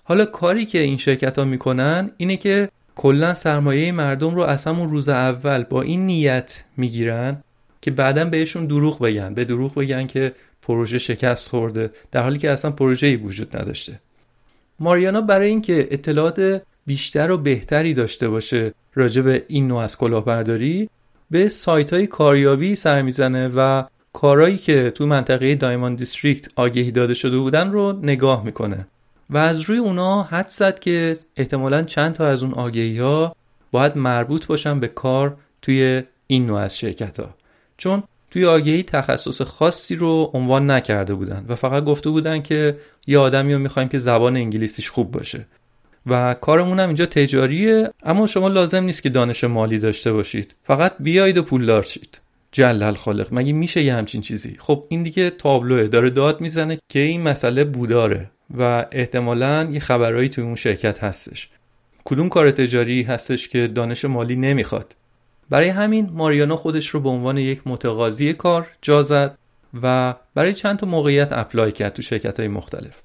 [SPEAKER 1] حالا کاری که این شرکت ها می‌کنن اینه که کلا سرمایه مردم رو از همون روز اول با این نیت می‌گیرن که بعدا بهشون دروغ بگن. به دروغ بگن که پروژه شکست خورده در حالی که اصلا پروژه ای وجود نداشته. ماریانا برای اینکه اطلاعات بیشتر و بهتری داشته باشه راجع به این نوع از کلاهبرداری به سایت های کاریابی سر می‌زنه و کارهایی که تو منطقه دایموند دیستریکت آگهی داده شده بودن رو نگاه می‌کنه. و از روی اونا حد زد که احتمالا چند تا از اون آگهی ها باید مربوط باشن به کار توی این نوع از شرکت ها چون توی آگهی تخصص خاصی رو عنوان نکرده بودن و فقط گفته بودن که یه آدمی رو می‌خوایم که زبان انگلیسیش خوب باشه. و کارمون هم اینجا تجاریه اما شما لازم نیست که دانش مالی داشته باشید. فقط بیایید و پولدار شید. جلل خالق مگه میشه یه همچین چیزی؟ خب این دیگه تابلوه. داره داد می‌زنه که این مسئله بوداره و احتمالا یه خبرهایی توی اون شرکت هستش. کدوم کار تجاری هستش که دانش مالی نمی‌خواد؟ برای همین ماریانا خودش رو به عنوان یک متقاضی کار جا زد و برای چند تا موقعیت اپلای کرد تو شرکت های مختلف.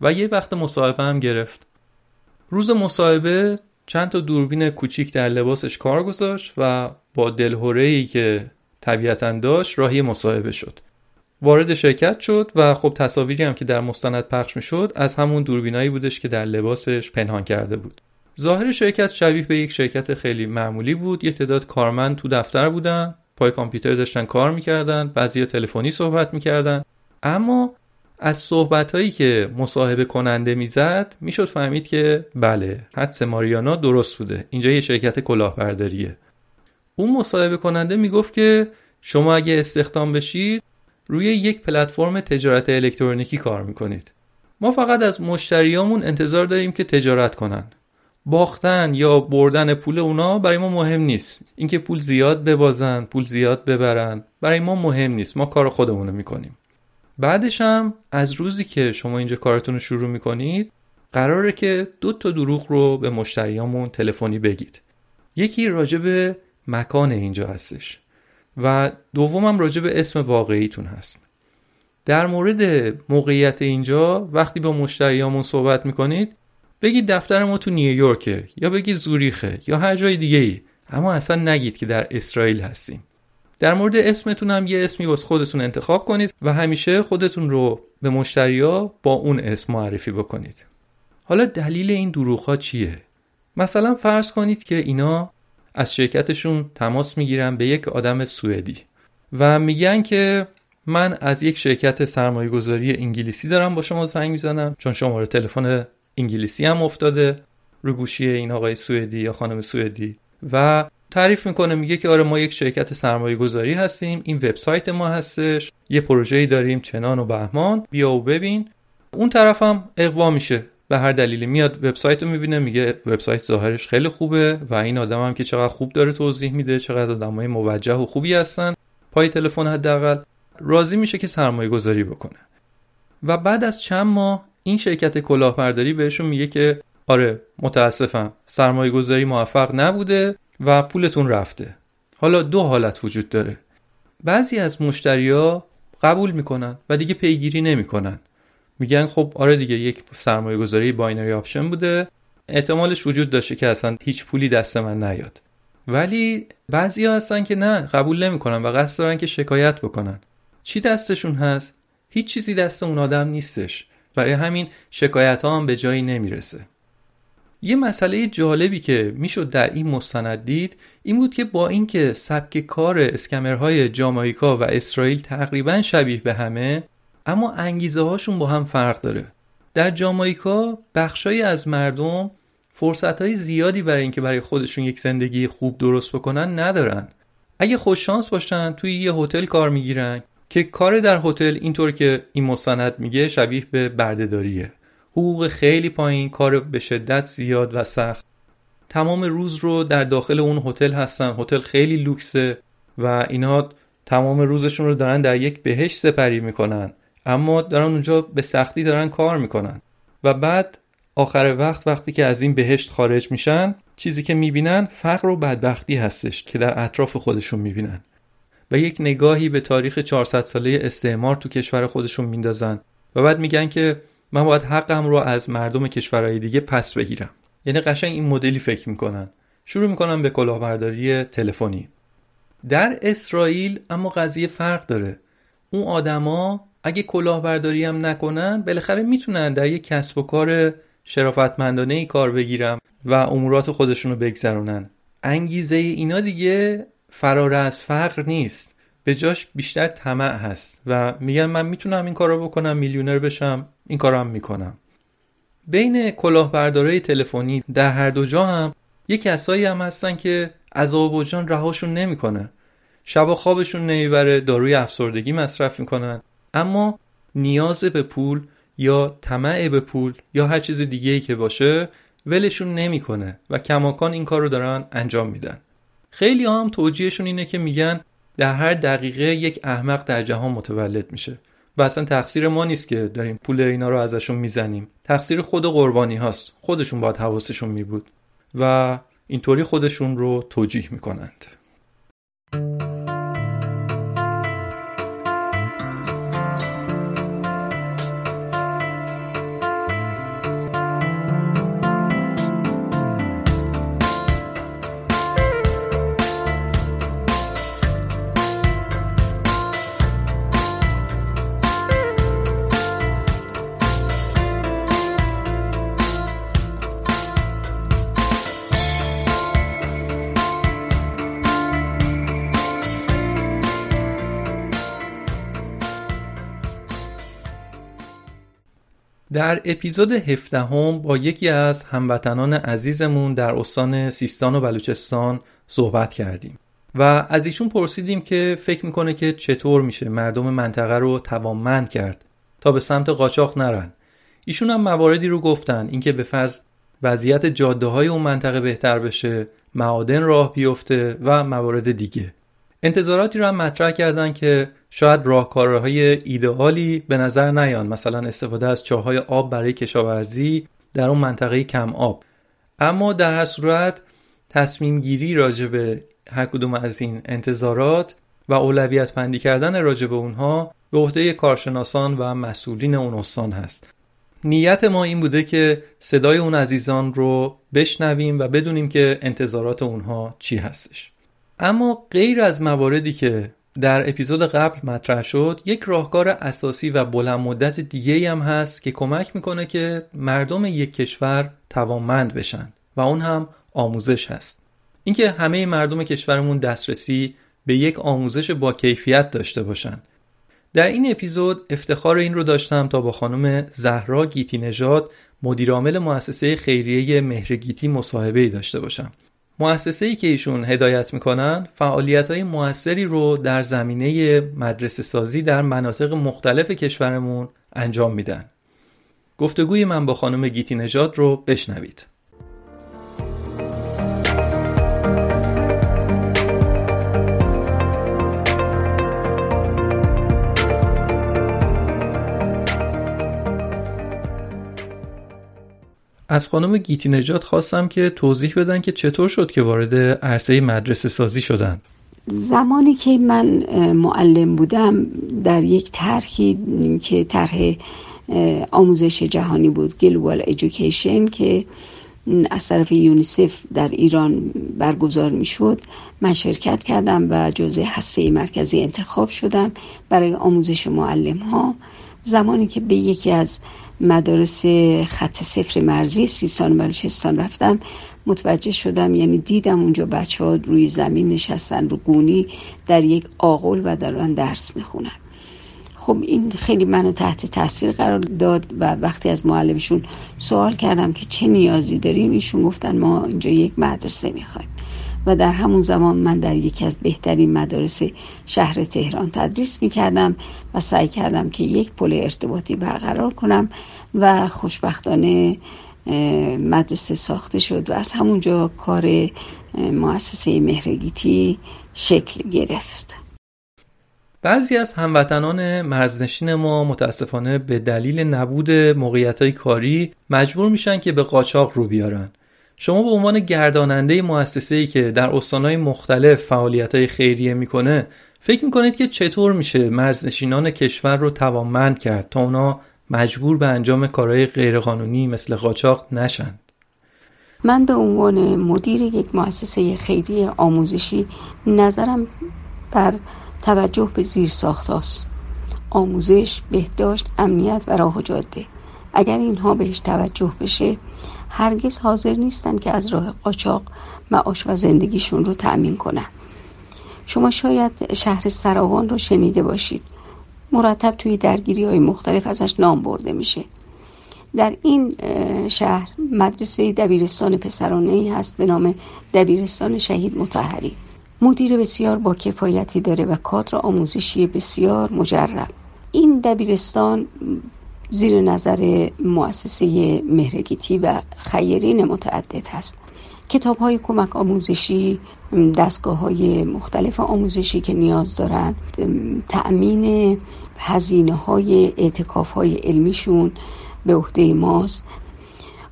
[SPEAKER 1] و یه وقت مصاحبه هم گرفت. روز مصاحبه چند تا دوربین کوچیک در لباسش کار گذاشت و با ای که طبیعتا داشت راهی مصاحبه شد. وارد شرکت شد و خب تصاویری هم که در مستند پخش می شد از همون دوربینایی بودش که در لباسش پنهان کرده بود. ظاهر شرکت شبیه به یک شرکت خیلی معمولی بود. یه تعداد کارمند تو دفتر بودن پای کامپیوتر داشتن کار می‌کردن بعضی تلفنی صحبت می‌کردن. اما از صحبت هایی که مصاحبه کننده می‌زد می‌شد فهمید که بله حدس ماریانا درست بوده. اینجا یه شرکت کلاهبرداریه. اون مصاحبه کننده می‌گفت که شما اگه استخدام بشید روی یک پلتفرم تجارت الکترونیکی کار می‌کنید. ما فقط از مشتریامون انتظار داریم که تجارت کنن. باختن یا بردن پول اونا برای ما مهم نیست. اینکه پول زیاد ببازن پول زیاد ببرن برای ما مهم نیست. ما کار خودمون رو می‌کنیم. بعدش هم از روزی که شما اینجا کارتون رو شروع می‌کنید قراره که دو تا دروغ رو به مشتریامون تلفنی بگید. یکی راجع به مکان اینجا هستش و دومم راجع به اسم واقعیتون هست. در مورد موقعیت اینجا وقتی با مشتریامون صحبت می‌کنید بگید دفتر ما تو نیویورکه یا بگید زوریخه یا هر جای دیگه ای اما اصلا نگید که در اسرائیل هستیم. در مورد اسمتون هم یه اسمی واسه خودتون انتخاب کنید و همیشه خودتون رو به مشتریا با اون اسم معرفی بکنید. حالا دلیل این دروغ ها چیه؟ مثلا فرض کنید که اینا از شرکتشون تماس می‌گیرن به یک آدم سوئدی و میگن که من از یک شرکت سرمایه گذاری انگلیسی دارم با شما زنگ می‌زنم چون شماره تلفن انگلیسی هم افتاده رو گوشی این آقای سوئدی یا خانم سوئدی و تعریف می‌کنه میگه که آره ما یک شرکت سرمایه گذاری هستیم این وبسایت ما هستش یه پروژه‌ای داریم چنان و بهمان بیا و ببین. اون طرف هم اقوا میشه به هر دلیلی میاد وبسایت رو می‌بینه میگه وبسایت ظاهرش خیلی خوبه و این آدم هم که چقدر خوب داره توضیح میده چقدر آدمای موجه و خوبی هستن. پای تلفن حداقل راضی میشه که سرمایه گذاری بکنه. و بعد از چند ماه این شرکت کلاهبرداری بهشون میگه که آره متاسفم سرمایه گذاری موفق نبوده. و پولتون رفته. حالا دو حالت وجود داره. بعضی از مشتریا قبول می‌کنن و دیگه پیگیری نمی‌کنن. میگن خب آره دیگه یک سرمایه گذاری binary option بوده. احتمالش وجود داشته که اصلا هیچ پولی دست من نیاد. ولی بعضی ها هستن که نه قبول نمی‌کنن و قصد دارن که شکایت بکنن. چی دستشون هست؟ هیچ چیزی دست اون آدم نیستش. برای همین شکایت ها هم به جایی نمی‌رسه. یه مسئله جالبی که می‌شد در این مستند دید این بود که با اینکه سبک کار اسکمرهای جامایکا و اسرائیل تقریبا شبیه به همه اما انگیزه هاشون با هم فرق داره. در جامایکا بخشایی از مردم فرصت های زیادی برای اینکه برای خودشون یک زندگی خوب درست بکنن ندارن. اگه خوششانس باشن توی یه هتل کار می‌گیرن که کار در هتل اینطور که این مستند میگه شبیه به بردهداریه. حقوق خیلی پایین کار به شدت زیاد و سخت. تمام روز رو در داخل اون هتل هستن. هتل خیلی لوکسه و اینها تمام روزشون رو دارن در یک بهشت سپری می‌کنن. اما دارن اونجا به سختی دارن کار می‌کنن. و بعد آخر وقت وقتی که از این بهشت خارج میشن چیزی که می‌بینن فقر و بدبختی هستش که در اطراف خودشون می‌بینن. و یک نگاهی به تاریخ 400 ساله استعمار تو کشور خودشون میندازن. و بعد میگن که من باید حقم رو از مردم کشورهای دیگه پس بگیرم. یعنی قشنگ این مدلی فکر می‌کنن. شروع می‌کنن به کلاهبرداری تلفنی. در اسرائیل اما قضیه فرق داره. اون آدما اگه کلاهبرداری هم نکنن بالاخره می‌تونن در یک کسب و کار شرافتمندانه ای کار بگیرم و امورات خودشونو بگذرونن. انگیزه اینا دیگه فرار از فقر نیست. به جاش بیشتر طمع هست و میگن من می‌تونم این کارو بکنم میلیونر بشم این کارو هم می‌کنم. بین کلاهبردارای تلفنی در هر دو جا هم یه کسایی هم هستن که عذاب وجدان رهاشون نمی‌کنه. شب و خوابشون نمی‌بره داروی افسردگی مصرف می‌کنن. اما نیاز به پول یا طمع به پول یا هر چیز دیگه ای که باشه ولشون نمی‌کنه و کماکان این کار رو دارن انجام میدن. خیلی هم توجیهشون اینه که میگن در هر دقیقه یک احمق در جهان متولد میشه. و اصلا تقصیر ما نیست که داریم پول اینا رو ازشون می‌زنیم. تقصیر خود قربانی هاست. خودشون باید حواسشون می بود و اینطوری خودشون رو توجیه می‌کنند. در اپیزود 17 هم با یکی از هموطنان عزیزمون در استان سیستان و بلوچستان صحبت کردیم و از ایشون پرسیدیم که فکر می‌کنه که چطور میشه مردم منطقه رو توانمند کرد تا به سمت قاچاق نرن. ایشون هم مواردی رو گفتن اینکه به فرض وضعیت جاده های اون منطقه بهتر بشه معادن راه بیفته و موارد دیگه. انتظاراتی رو هم مطرح کردن که شاید راهکارهای ایدئالی به نظر نیان. مثلا استفاده از چاهای آب برای کشاورزی در اون منطقه کم آب. اما در هر صورت تصمیم گیری راجع هر کدوم از این انتظارات و اولویت پندی کردن راجع اونها به عهده کارشناسان و مسئولین اون استان هست. نیت ما این بوده که صدای اون عزیزان رو بشنویم و بدونیم که انتظارات اونها چی هستش. اما غیر از مواردی که در اپیزود قبل مطرح شد یک راهکار اساسی و بلند مدت دیگه هم هست که کمک می‌کنه که مردم یک کشور توانمند بشن و اون هم آموزش هست. اینکه همه مردم کشورمون دسترسی به یک آموزش با کیفیت داشته باشن. در این اپیزود افتخار این رو داشتم تا با خانم زهرا گیتی نژاد مدیرعامل مؤسسه خیریه مهرگیتی مصاحبه داشته باشم. مؤسسه ای که ایشون هدایت می‌کنن فعالیت های موثری رو در زمینه مدرسه سازی در مناطق مختلف کشورمون انجام میدن. گفتگوی من با خانم گیتی نژاد رو بشنوید. از خانم گیتی نجات خواستم که توضیح بدن که چطور شد که وارد عرصه مدرسه سازی شدن
[SPEAKER 3] زمانی که من معلم بودم در یک طرحی که طرح آموزش جهانی بود گلوبال ایژوکیشن که از طرف یونیسف در ایران برگزار می شد من شرکت کردم و جزء هسته مرکزی انتخاب شدم برای آموزش معلم ها زمانی که به یکی از مدارس خط صفر مرزی سیستان و بلوچستان رفتم. متوجه شدم یعنی دیدم اونجا بچه ها روی زمین نشستن رو گونی در یک آقل و دارن درس می‌خونن. خب این خیلی منو تحت تاثیر قرار داد و وقتی از معلمشون سوال کردم که چه نیازی داریم ایشون گفتن ما اینجا یک مدرسه می‌خوایم. و در همون زمان من در یکی از بهترین مدارس شهر تهران تدریس می کردم و سعی کردم که یک پل ارتباطی برقرار کنم و خوشبختانه مدرسه ساخته شد و از همونجا کار مؤسسه مهرگیتی شکل گرفت.
[SPEAKER 1] بعضی از هموطنان مرزنشین ما متاسفانه به دلیل نبود موقعیت کاری مجبور میشن که به قاچاق رو بیارن. شما به عنوان گرداننده ای که در استانهای مختلف فعالیت خیریه می‌کنه فکر می‌کنید که چطور میشه مرزنشینان کشور رو توانمند کرد تا اونا مجبور به انجام کارهای غیرقانونی مثل قاچاق نشن؟
[SPEAKER 3] من به عنوان مدیر یک مؤسسه خیریه آموزشی نظرم بر توجه به زیر ساخت آموزش، بهداشت، امنیت و راه جاده. اگر اینها بهش توجه بشه هرگز حاضر نیستن که از راه قاچاق معاش و زندگیشون رو تأمین کنن. شما شاید شهر سراوان رو شنیده باشید. مرتب توی درگیری های مختلف ازش نام برده میشه. در این شهر مدرسه دبیرستان پسرانه ای هست به نام دبیرستان شهید متحری مدیر بسیار با کفایتی داره و کادر آموزشی بسیار مجرب. این دبیرستان زیر نظر مؤسسه مهرگیتی و خیرین متعدد هست. کتاب های کمک آموزشی دستگاه های مختلف آموزشی که نیاز دارن تأمین هزینه های اعتکاف های علمیشون به عهده ماست.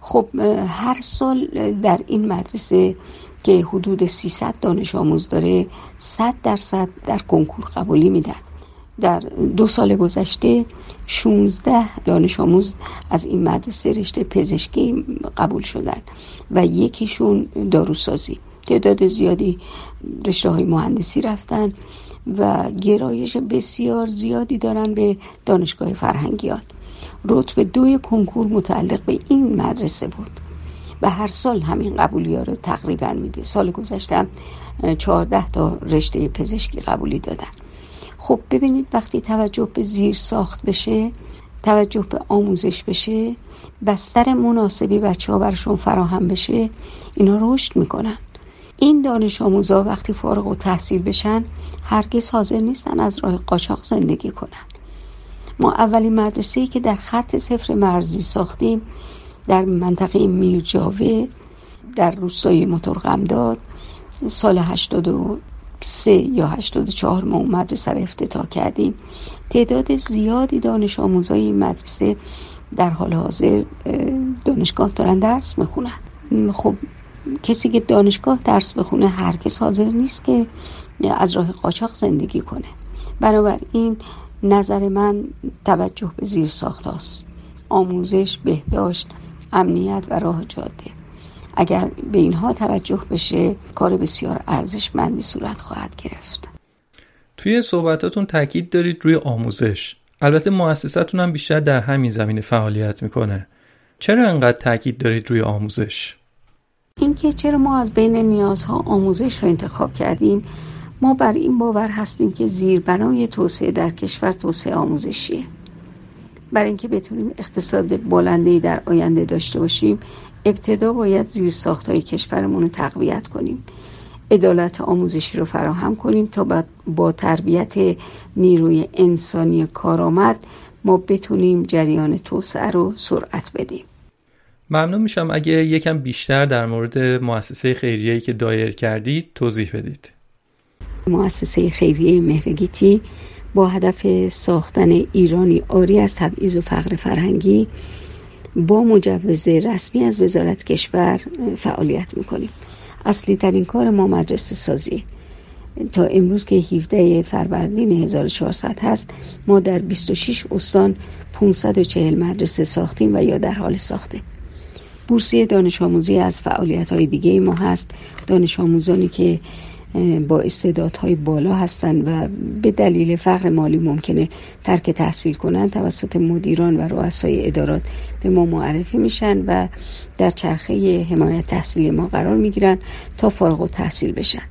[SPEAKER 3] خب هر سال در این مدرسه که حدود 300 دانش آموز داره 100 درصد در کنکور قبولی میدن. در دو سال گذشته 16 دانش آموز از این مدرسه رشته پزشکی قبول شدن و یکیشون داروسازی. تعداد زیادی رشته های مهندسی رفتن و گرایش بسیار زیادی دارن به دانشگاه فرهنگیان. رتبه دوی کنکور متعلق به این مدرسه بود. و هر سال همین قبولی ها رو تقریبا میده. سال گذشته 14 تا رشته پزشکی قبولی دادن. خب ببینید وقتی توجه به زیر ساخت بشه توجه به آموزش بشه بستر مناسبی بچه ها برشون فراهم بشه اینا رشد می‌کنن. این دانش آموزا وقتی فارغ و تحصیل بشن هرگز حاضر نیستن از راه قاچاق زندگی کنن. ما اولین مدرسه که در خط صفر مرزی ساختیم در منطقه میرجاوه در روستای داد سال 83 یا 84 ما اون مدرسه رو افتتاح کردیم. تعداد زیادی دانش آموزای این مدرسه در حال حاضر دانشگاه دارن درس می‌خونن. خب کسی که دانشگاه درس بخونه هرگز حاضر نیست که از راه قاچاق زندگی کنه. بنابراین نظر من توجه به زیر ساخت آموزش بهداشت امنیت و راه جاده. اگر به اینها توجه بشه کار بسیار ارزشمندی صورت خواهد گرفت.
[SPEAKER 1] توی صحبتاتون تاکید دارید روی آموزش. البته مؤسستتون هم بیشتر در همین زمینه فعالیت می‌کنه. چرا انقدر تاکید دارید روی آموزش؟
[SPEAKER 3] اینکه چرا ما از بین نیازها آموزش رو انتخاب کردیم؟ ما بر این باور هستیم که زیربنای توسعه در کشور توسعه آموزشیه. برای اینکه بتونیم اقتصاد بلندی در آینده داشته باشیم ابتدا باید زیر های کشورمون رو تقویت کنیم. عدالت آموزشی رو فراهم کنیم تا با تربیت نیروی انسانی کارآمد ما بتونیم جریان توسعه رو سرعت بدیم.
[SPEAKER 1] ممنون میشم. اگه یکم بیشتر در مورد مؤسسه خیریه‌ای که دایر کردید توضیح بدید.
[SPEAKER 3] مؤسسه خیریه مهرگیتی با هدف ساختن ایرانی آری از تبعیض و فقر فرهنگی با مجوز رسمی از وزارت کشور فعالیت می‌کنیم. اصلی ترین کار ما مدرسه سازی. تا امروز که 17 فروردین 1400 هست ما در 26 استان 540 مدرسه ساختیم و یا در حال ساخته. بورسیه دانش آموزی از فعالیت های دیگه ما هست. دانش آموزانی که با استعدادهای بالا هستند و به دلیل فقر مالی ممکنه ترک تحصیل کنند توسط مدیران و رؤسای ادارات به ما معرفی میشن و در چرخه حمایت تحصیلی ما قرار می‌گیرن تا فارغ و تحصیل بشن.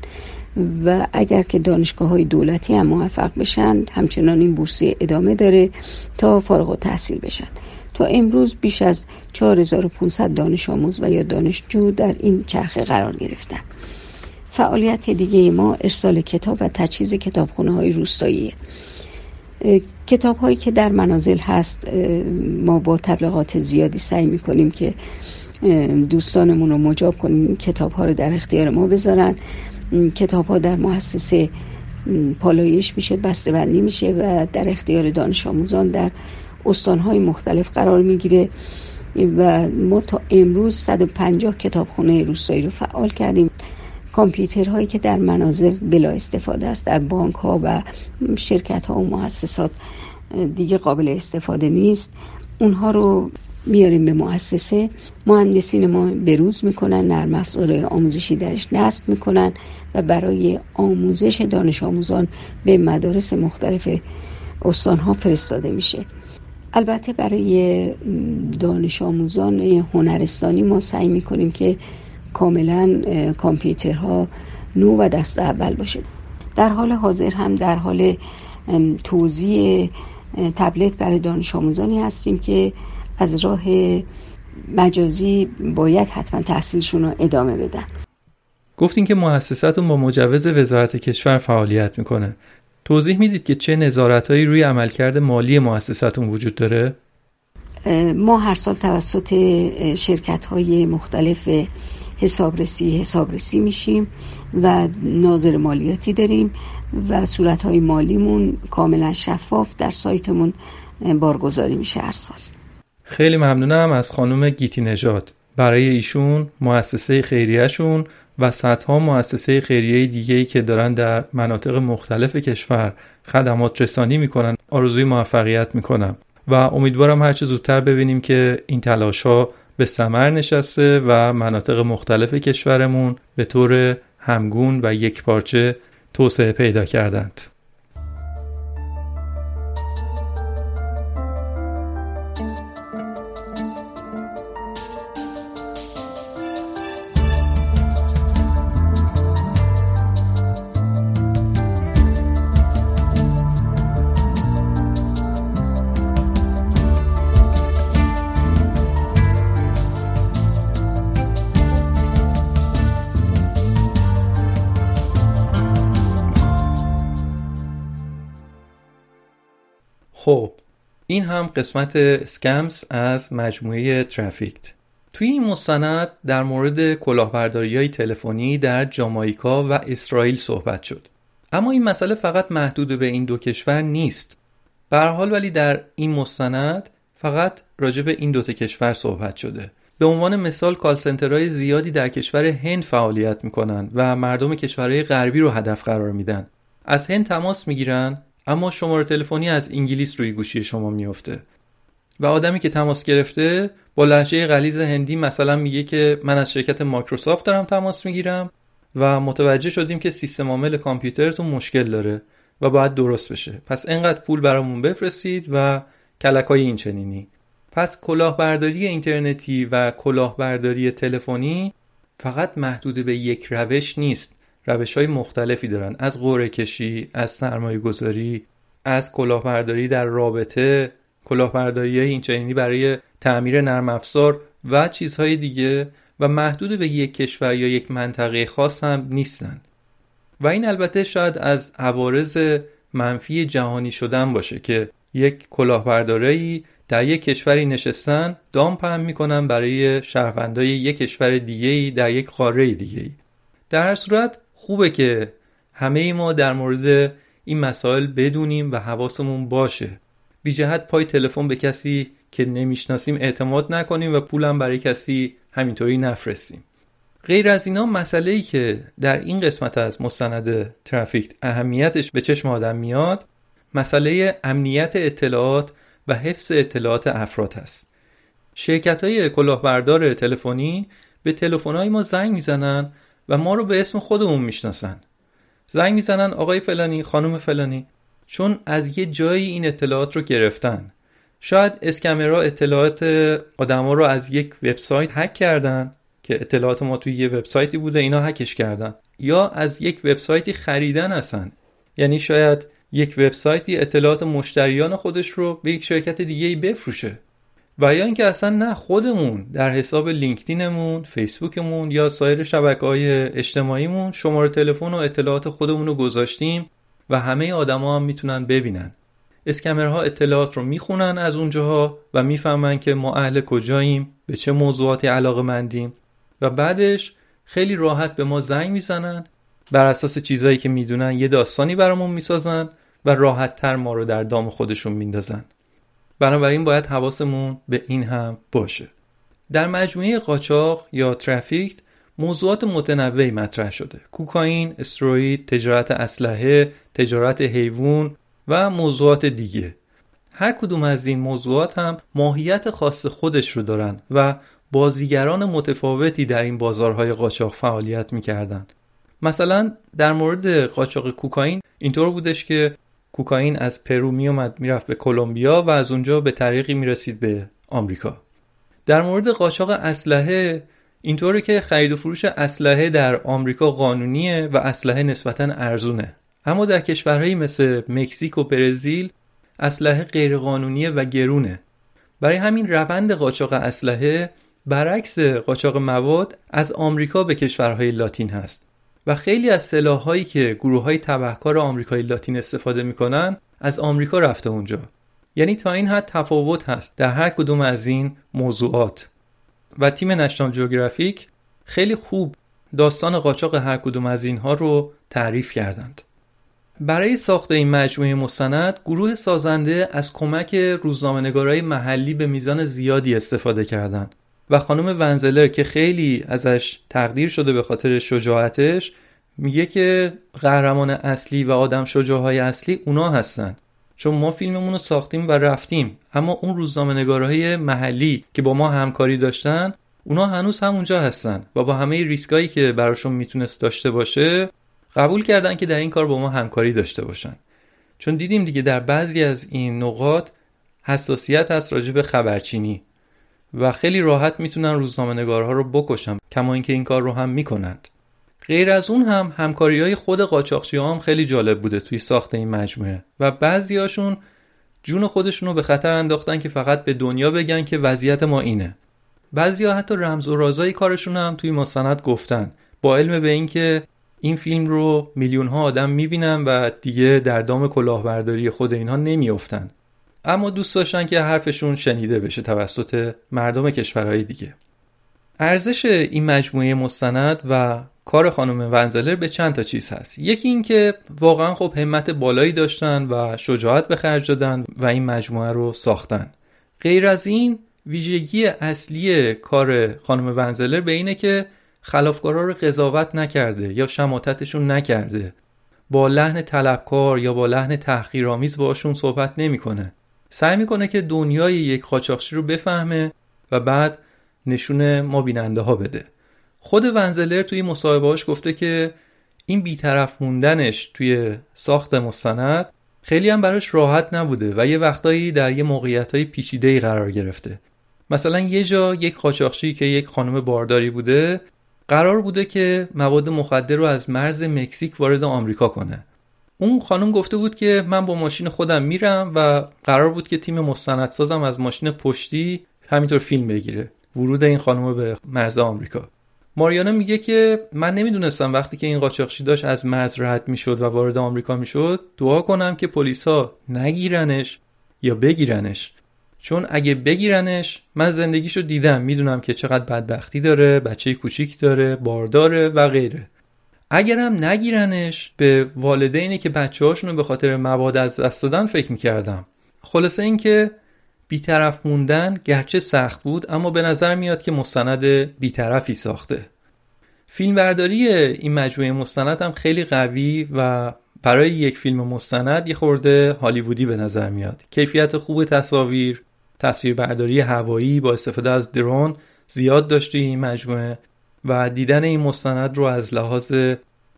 [SPEAKER 3] و اگر که دانشگاه های دولتی هم موفق بشن همچنان این بورسی ادامه داره تا فارغ و تحصیل بشن. تا امروز بیش از 4500 دانش آموز و یا دانشجو در این چرخه قرار گرفتن. فعالیت دیگه ما ارسال کتاب و تجهیز کتابخونه های روستایی. کتاب هایی که در منازل هست ما با تبلیغات زیادی سعی می‌کنیم که دوستانمون رو مجاب کنیم کتاب ها رو در اختیار ما بذارن. کتاب ها در مؤسسه پالایش میشه بسته بندی میشه و در اختیار دانش آموزان در های مختلف قرار می‌گیره. و ما تا امروز 150 کتابخونه روستایی رو فعال کردیم. کامپیوترهایی که در منازل بلا استفاده است در بانک ها و شرکت ها و مؤسسات دیگه قابل استفاده نیست. اونها رو میاریم به مؤسسه. مهندسین ما بروز می‌کنن نرم افزار آموزشی درش نصب می‌کنن و برای آموزش دانش آموزان به مدارس مختلف استان ها فرستاده میشه. البته برای دانش آموزان هنرستانی ما سعی می‌کنیم که کاملا کامپیوترها نو و دست اول باشه. در حال حاضر هم در حال توضیح تبلت برای دانش آموزانی هستیم که از راه مجازی باید حتما تحصیلشون رو ادامه بدن.
[SPEAKER 1] گفتین که مؤسساتون با مجوز وزارت کشور فعالیت می‌کنه. توضیح می‌دید که چه نظارتهایی روی عملکرد مالی مؤسساتون وجود داره؟
[SPEAKER 3] ما هر سال توسط شرکت های مختلف حسابرسی حسابرسی میشیم و ناظر مالیاتی داریم و صورت های مالیمون کاملا شفاف در سایتمون بارگذاری میشه هر سال.
[SPEAKER 1] خیلی ممنونم از خانم گیتی نژاد. برای ایشون مؤسسه خیریهشون و صدها مؤسسه خیریه دیگه که دارن در مناطق مختلف کشور خدمات رسانی می‌کنن آرزوی موفقیت می‌کنم. و امیدوارم هرچه زودتر ببینیم که این تلاش ها به سمر نشسته و مناطق مختلف کشورمون به طور همگون و یک پارچه توسعه پیدا کردند. این هم قسمت اسکمز از مجموعه ترافیکت توی این مستند در مورد کلاهبرداری های تلفنی در جامائیکا و اسرائیل صحبت شد. اما این مسئله فقط محدود به این دو کشور نیست. به حال ولی در این مستند فقط راجع به این دوتا کشور صحبت شده. به عنوان مثال کالسنترهای زیادی در کشور هند فعالیت می‌کنن و مردم کشورهای غربی رو هدف قرار میدن. از هند تماس می‌گیرن اما شماره تلفنی از انگلیس روی گوشی شما میفته و آدمی که تماس گرفته با لحجه غلیظ هندی مثلا میگه که من از شرکت مایکروسافت دارم تماس می‌گیرم و متوجه شدیم که سیستم عامل کامپیوترتون مشکل داره و باید درست بشه. پس انقدر پول برامون بفرستید و کلکای این چنینی. پس کلاهبرداری اینترنتی و کلاهبرداری تلفنی فقط محدود به یک روش نیست. روش های مختلفی دارن. از قوره کشی از سرمایه گذاری از کلاهبرداری در رابطه کلاهبرداری های اینچنینی برای تعمیر نرم افزار و چیزهای دیگه و محدود به یک کشور یا یک منطقه خاص هم نیستن. و این البته شاید از عوارض منفی جهانی شدن باشه که یک کلاهبرداری در یک کشوری نشستن دام پهن می‌کنن برای شهروندای یک کشور دیگه در یک قاره دیگه در صورت خوبه که همه ما در مورد این مسائل بدونیم و حواسمون باشه. بی جهت پای تلفن به کسی که نمی‌شناسیم اعتماد نکنیم و پولم برای کسی همینطوری نفرستیم. غیر از اینا مسئله ای که در این قسمت از مستند ترافیک اهمیتش به چشم آدم میاد مسئله امنیت اطلاعات و حفظ اطلاعات افراد هست شرکت های کلاهبردار تلفنی به تلفن ما زنگ می‌زنن و ما رو به اسم خودمون می‌شناسن. زنگ می‌زنن آقای فلانی خانم فلانی. چون از یه جایی این اطلاعات رو گرفتن. شاید اسکمرا اطلاعات آدما رو از یک وبسایت هک کردن که اطلاعات ما توی یه وبسایتی بوده اینا هکش کردن. یا از یک وبسایتی خریدن هستن. یعنی شاید یک وبسایتی اطلاعات مشتریان خودش رو به یک شرکت دیگه بفروشه. و یا اینکه اصلا نه خودمون در حساب لینکدینمون، فیسبوکمون یا سایر شبکه های اجتماعیمون شماره تلفن و اطلاعات خودمون رو گذاشتیم و همه آدما هم می‌تونن ببینن. اسکمرها اطلاعات رو می‌خونن از اونجاها و می‌فهمن که ما اهل کجاییم، به چه موضوعاتی علاقه مندیم و بعدش خیلی راحت به ما زنگ می‌زنن بر اساس چیزهایی که می‌دونن یه داستانی برامون می‌سازن و راحت تر ما رو در دام خودشون میندازن بنابراین باید حواسمون به این هم باشه. در مجموعه قاچاق یا ترافیک موضوعات متنوعی مطرح شده. کوکائین، استروید، تجارت اسلحه، تجارت حیوان و موضوعات دیگه. هر کدوم از این موضوعات هم ماهیت خاص خودش رو دارن و بازیگران متفاوتی در این بازارهای قاچاق فعالیت می‌کردند. مثلا در مورد قاچاق کوکائین اینطور بودش که کوکائین از پرو میومد می‌رفت به کلمبیا و از اونجا به طریقی می‌رسید به آمریکا. در مورد قاچاق اسلحه اینطوره که خرید و فروش اسلحه در آمریکا قانونیه و اسلحه نسبتا ارزونه. اما در کشورهایی مثل مکزیک و برزیل اسلحه غیرقانونیه و گرونه. برای همین روند قاچاق اسلحه برعکس قاچاق مواد از آمریکا به کشورهای لاتین هست. و خیلی از سلاحهایی که گروه های تبهکار آمریکای لاتین استفاده می‌کنن از آمریکا رفته اونجا. یعنی تا این حد تفاوت هست در هر کدوم از این موضوعات. و تیم نشنال جیوگرافیک خیلی خوب داستان قاچاق هر کدوم از اینها رو تعریف کردند. برای ساخت این مجموعه مستند گروه سازنده از کمک روزنامه‌نگارای محلی به میزان زیادی استفاده کردند. و خانم ونزلر که خیلی ازش تقدیر شده به خاطر شجاعتش میگه که قهرمان اصلی و آدم شجاعهای اصلی اونا هستن. چون ما فیلممون رو ساختیم و رفتیم. اما اون روزنامه نگارهای محلی که با ما همکاری داشتن اونا هنوز همونجا هستن و با همه ریسکایی که براشون می‌تونست داشته باشه قبول کردن که در این کار با ما همکاری داشته باشن. چون دیدیم دیگه در بعضی از این نقاط حساسیت هست راجع به خبرچینی. و خیلی راحت می‌تونن روزنامه نگارها رو بکشن کما اینکه این کار رو هم می‌کنند غیر از اون هم همکاری های خود قاچاقچی هم خیلی جالب بوده توی ساخت این مجموعه و بعضیاشون جون خودشون رو به خطر انداختن که فقط به دنیا بگن که وضعیت ما اینه. بعضیا حتی رمز و رازایی کارشون هم توی مستند گفتن با علم به اینکه این فیلم رو میلیون ها آدم می‌بینن و دیگه در دام کلاهبرداری خود اینها نمیافتن. اما دوست داشتن که حرفشون شنیده بشه توسط مردم کشورهای دیگه. ارزش این مجموعه مستند و کار خانم ونزلر به چند تا چیز هست. یکی اینکه واقعا خب همت بالایی داشتن و شجاعت به خرج دادن و این مجموعه رو ساختن. غیر از این ویژگی اصلی کار خانم ونزلر به اینه که خلافکارا رو قضاوت نکرده یا شماتتشون نکرده. با لحن طلبکار یا با لحن تحقیرآمیز باشون صحبت نمی‌کنه. سعی می‌کنه که دنیای یک قاچاقچی رو بفهمه و بعد نشون ما بیننده ها بده. خود ونزلر توی مصاحبهاش گفته که این بیطرف موندنش توی ساخت مستند خیلی هم براش راحت نبوده و یه وقتایی در یه موقعیت های پیچیده قرار گرفته. مثلا یه جا یک قاچاقچی که یک خانم بارداری بوده قرار بوده که مواد مخدر رو از مرز مکزیک وارد آمریکا کنه. اون خانم گفته بود که من با ماشین خودم میرم و قرار بود که تیم مستندسازم از ماشین پشتی همینطور فیلم بگیره. ورود این خانم به مرز آمریکا. ماریانا میگه که من نمی‌دونستم وقتی که این قاچاقچی داشت از مرز رد می‌شد و وارد آمریکا می‌شد دعا کنم که پلیسا نگیرنش یا بگیرنش. چون اگه بگیرنش من زندگیشو دیدم می‌دونم که چقدر بدبختی داره بچه کوچیک داره بارداره و غیره. اگرم نگیرنش به والدینی که بچه هاشونو به خاطر مواد از دست دادن فکر می‌کردم. خلاصه اینکه بیطرف موندن گرچه سخت بود اما به نظر میاد که مستند بیطرفی ساخته. فیلمبرداری این مجموعه مستند هم خیلی قوی و برای یک فیلم مستند یه خورده هالیوودی به نظر میاد. کیفیت خوب تصاویر تصویربرداری هوایی با استفاده از درون زیاد داشته این مجموعه. و دیدن این مستند رو از لحاظ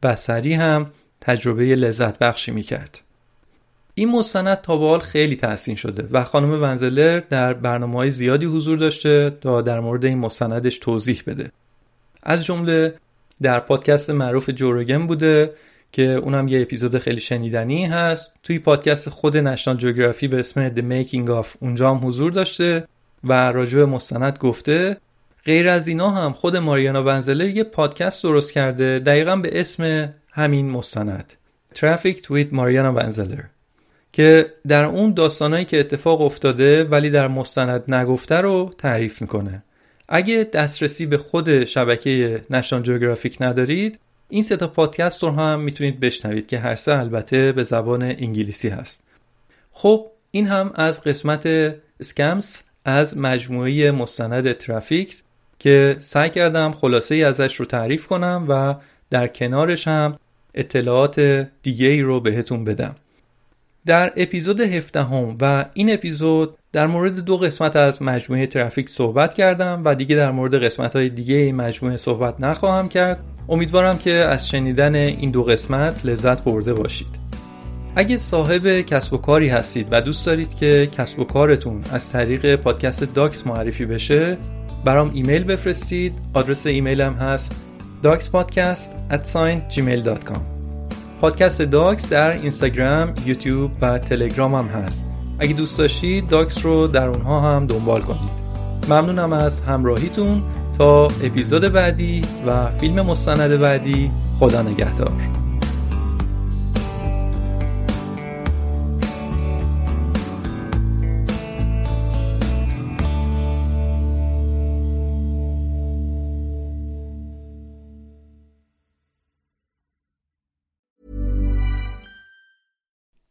[SPEAKER 1] بسری هم تجربه لذت بخشی می‌کرد. این مستند تا به خیلی تحسین شده و خانم ونزلر در برنامه های زیادی حضور داشته تا در مورد این مستندش توضیح بده. از جمله در پادکست معروف جورگن بوده که اونم یه اپیزود خیلی شنیدنی هست. توی پادکست خود نشنال جوگرافی به اسم The Making of اونجا هم حضور داشته و راجع به مستند گفته. غیر از اینا هم خود ماریانا ونزلر یه پادکست درست کرده دقیقا به اسم همین مستند. Traffic with ماریانا ونزلر که در اون داستانهایی که اتفاق افتاده ولی در مستند نگفته رو تعریف می‌کنه. اگه دسترسی به خود شبکه نشان جوگرافیک ندارید این سه تا پادکست رو هم می‌تونید بشنوید که هر سه البته به زبان انگلیسی هست. خب این هم از قسمت سکمز از مجموعه مستند ترافیکس که سعی کردم خلاصه ای ازش رو تعریف کنم و در کنارش هم اطلاعات دیگه ای رو بهتون بدم. در اپیزود 17 هم و این اپیزود در مورد دو قسمت از مجموعه ترافیک صحبت کردم و دیگه در مورد قسمت های دیگه این مجموعه صحبت نخواهم کرد. امیدوارم که از شنیدن این دو قسمت لذت برده باشید. اگه صاحب کسب و کاری هستید و دوست دارید که کسب و کارتون از طریق پادکست داکس معرفی بشه برام ایمیل بفرستید. آدرس ایمیلم هست doxpodcast@gmail.com پادکست داکس در اینستاگرام، یوتیوب و تلگرام هم هست. اگه دوست داشتید داکس رو در اونها هم دنبال کنید. ممنونم از همراهیتون. تا اپیزود بعدی و فیلم مستند بعدی خدا نگهدار.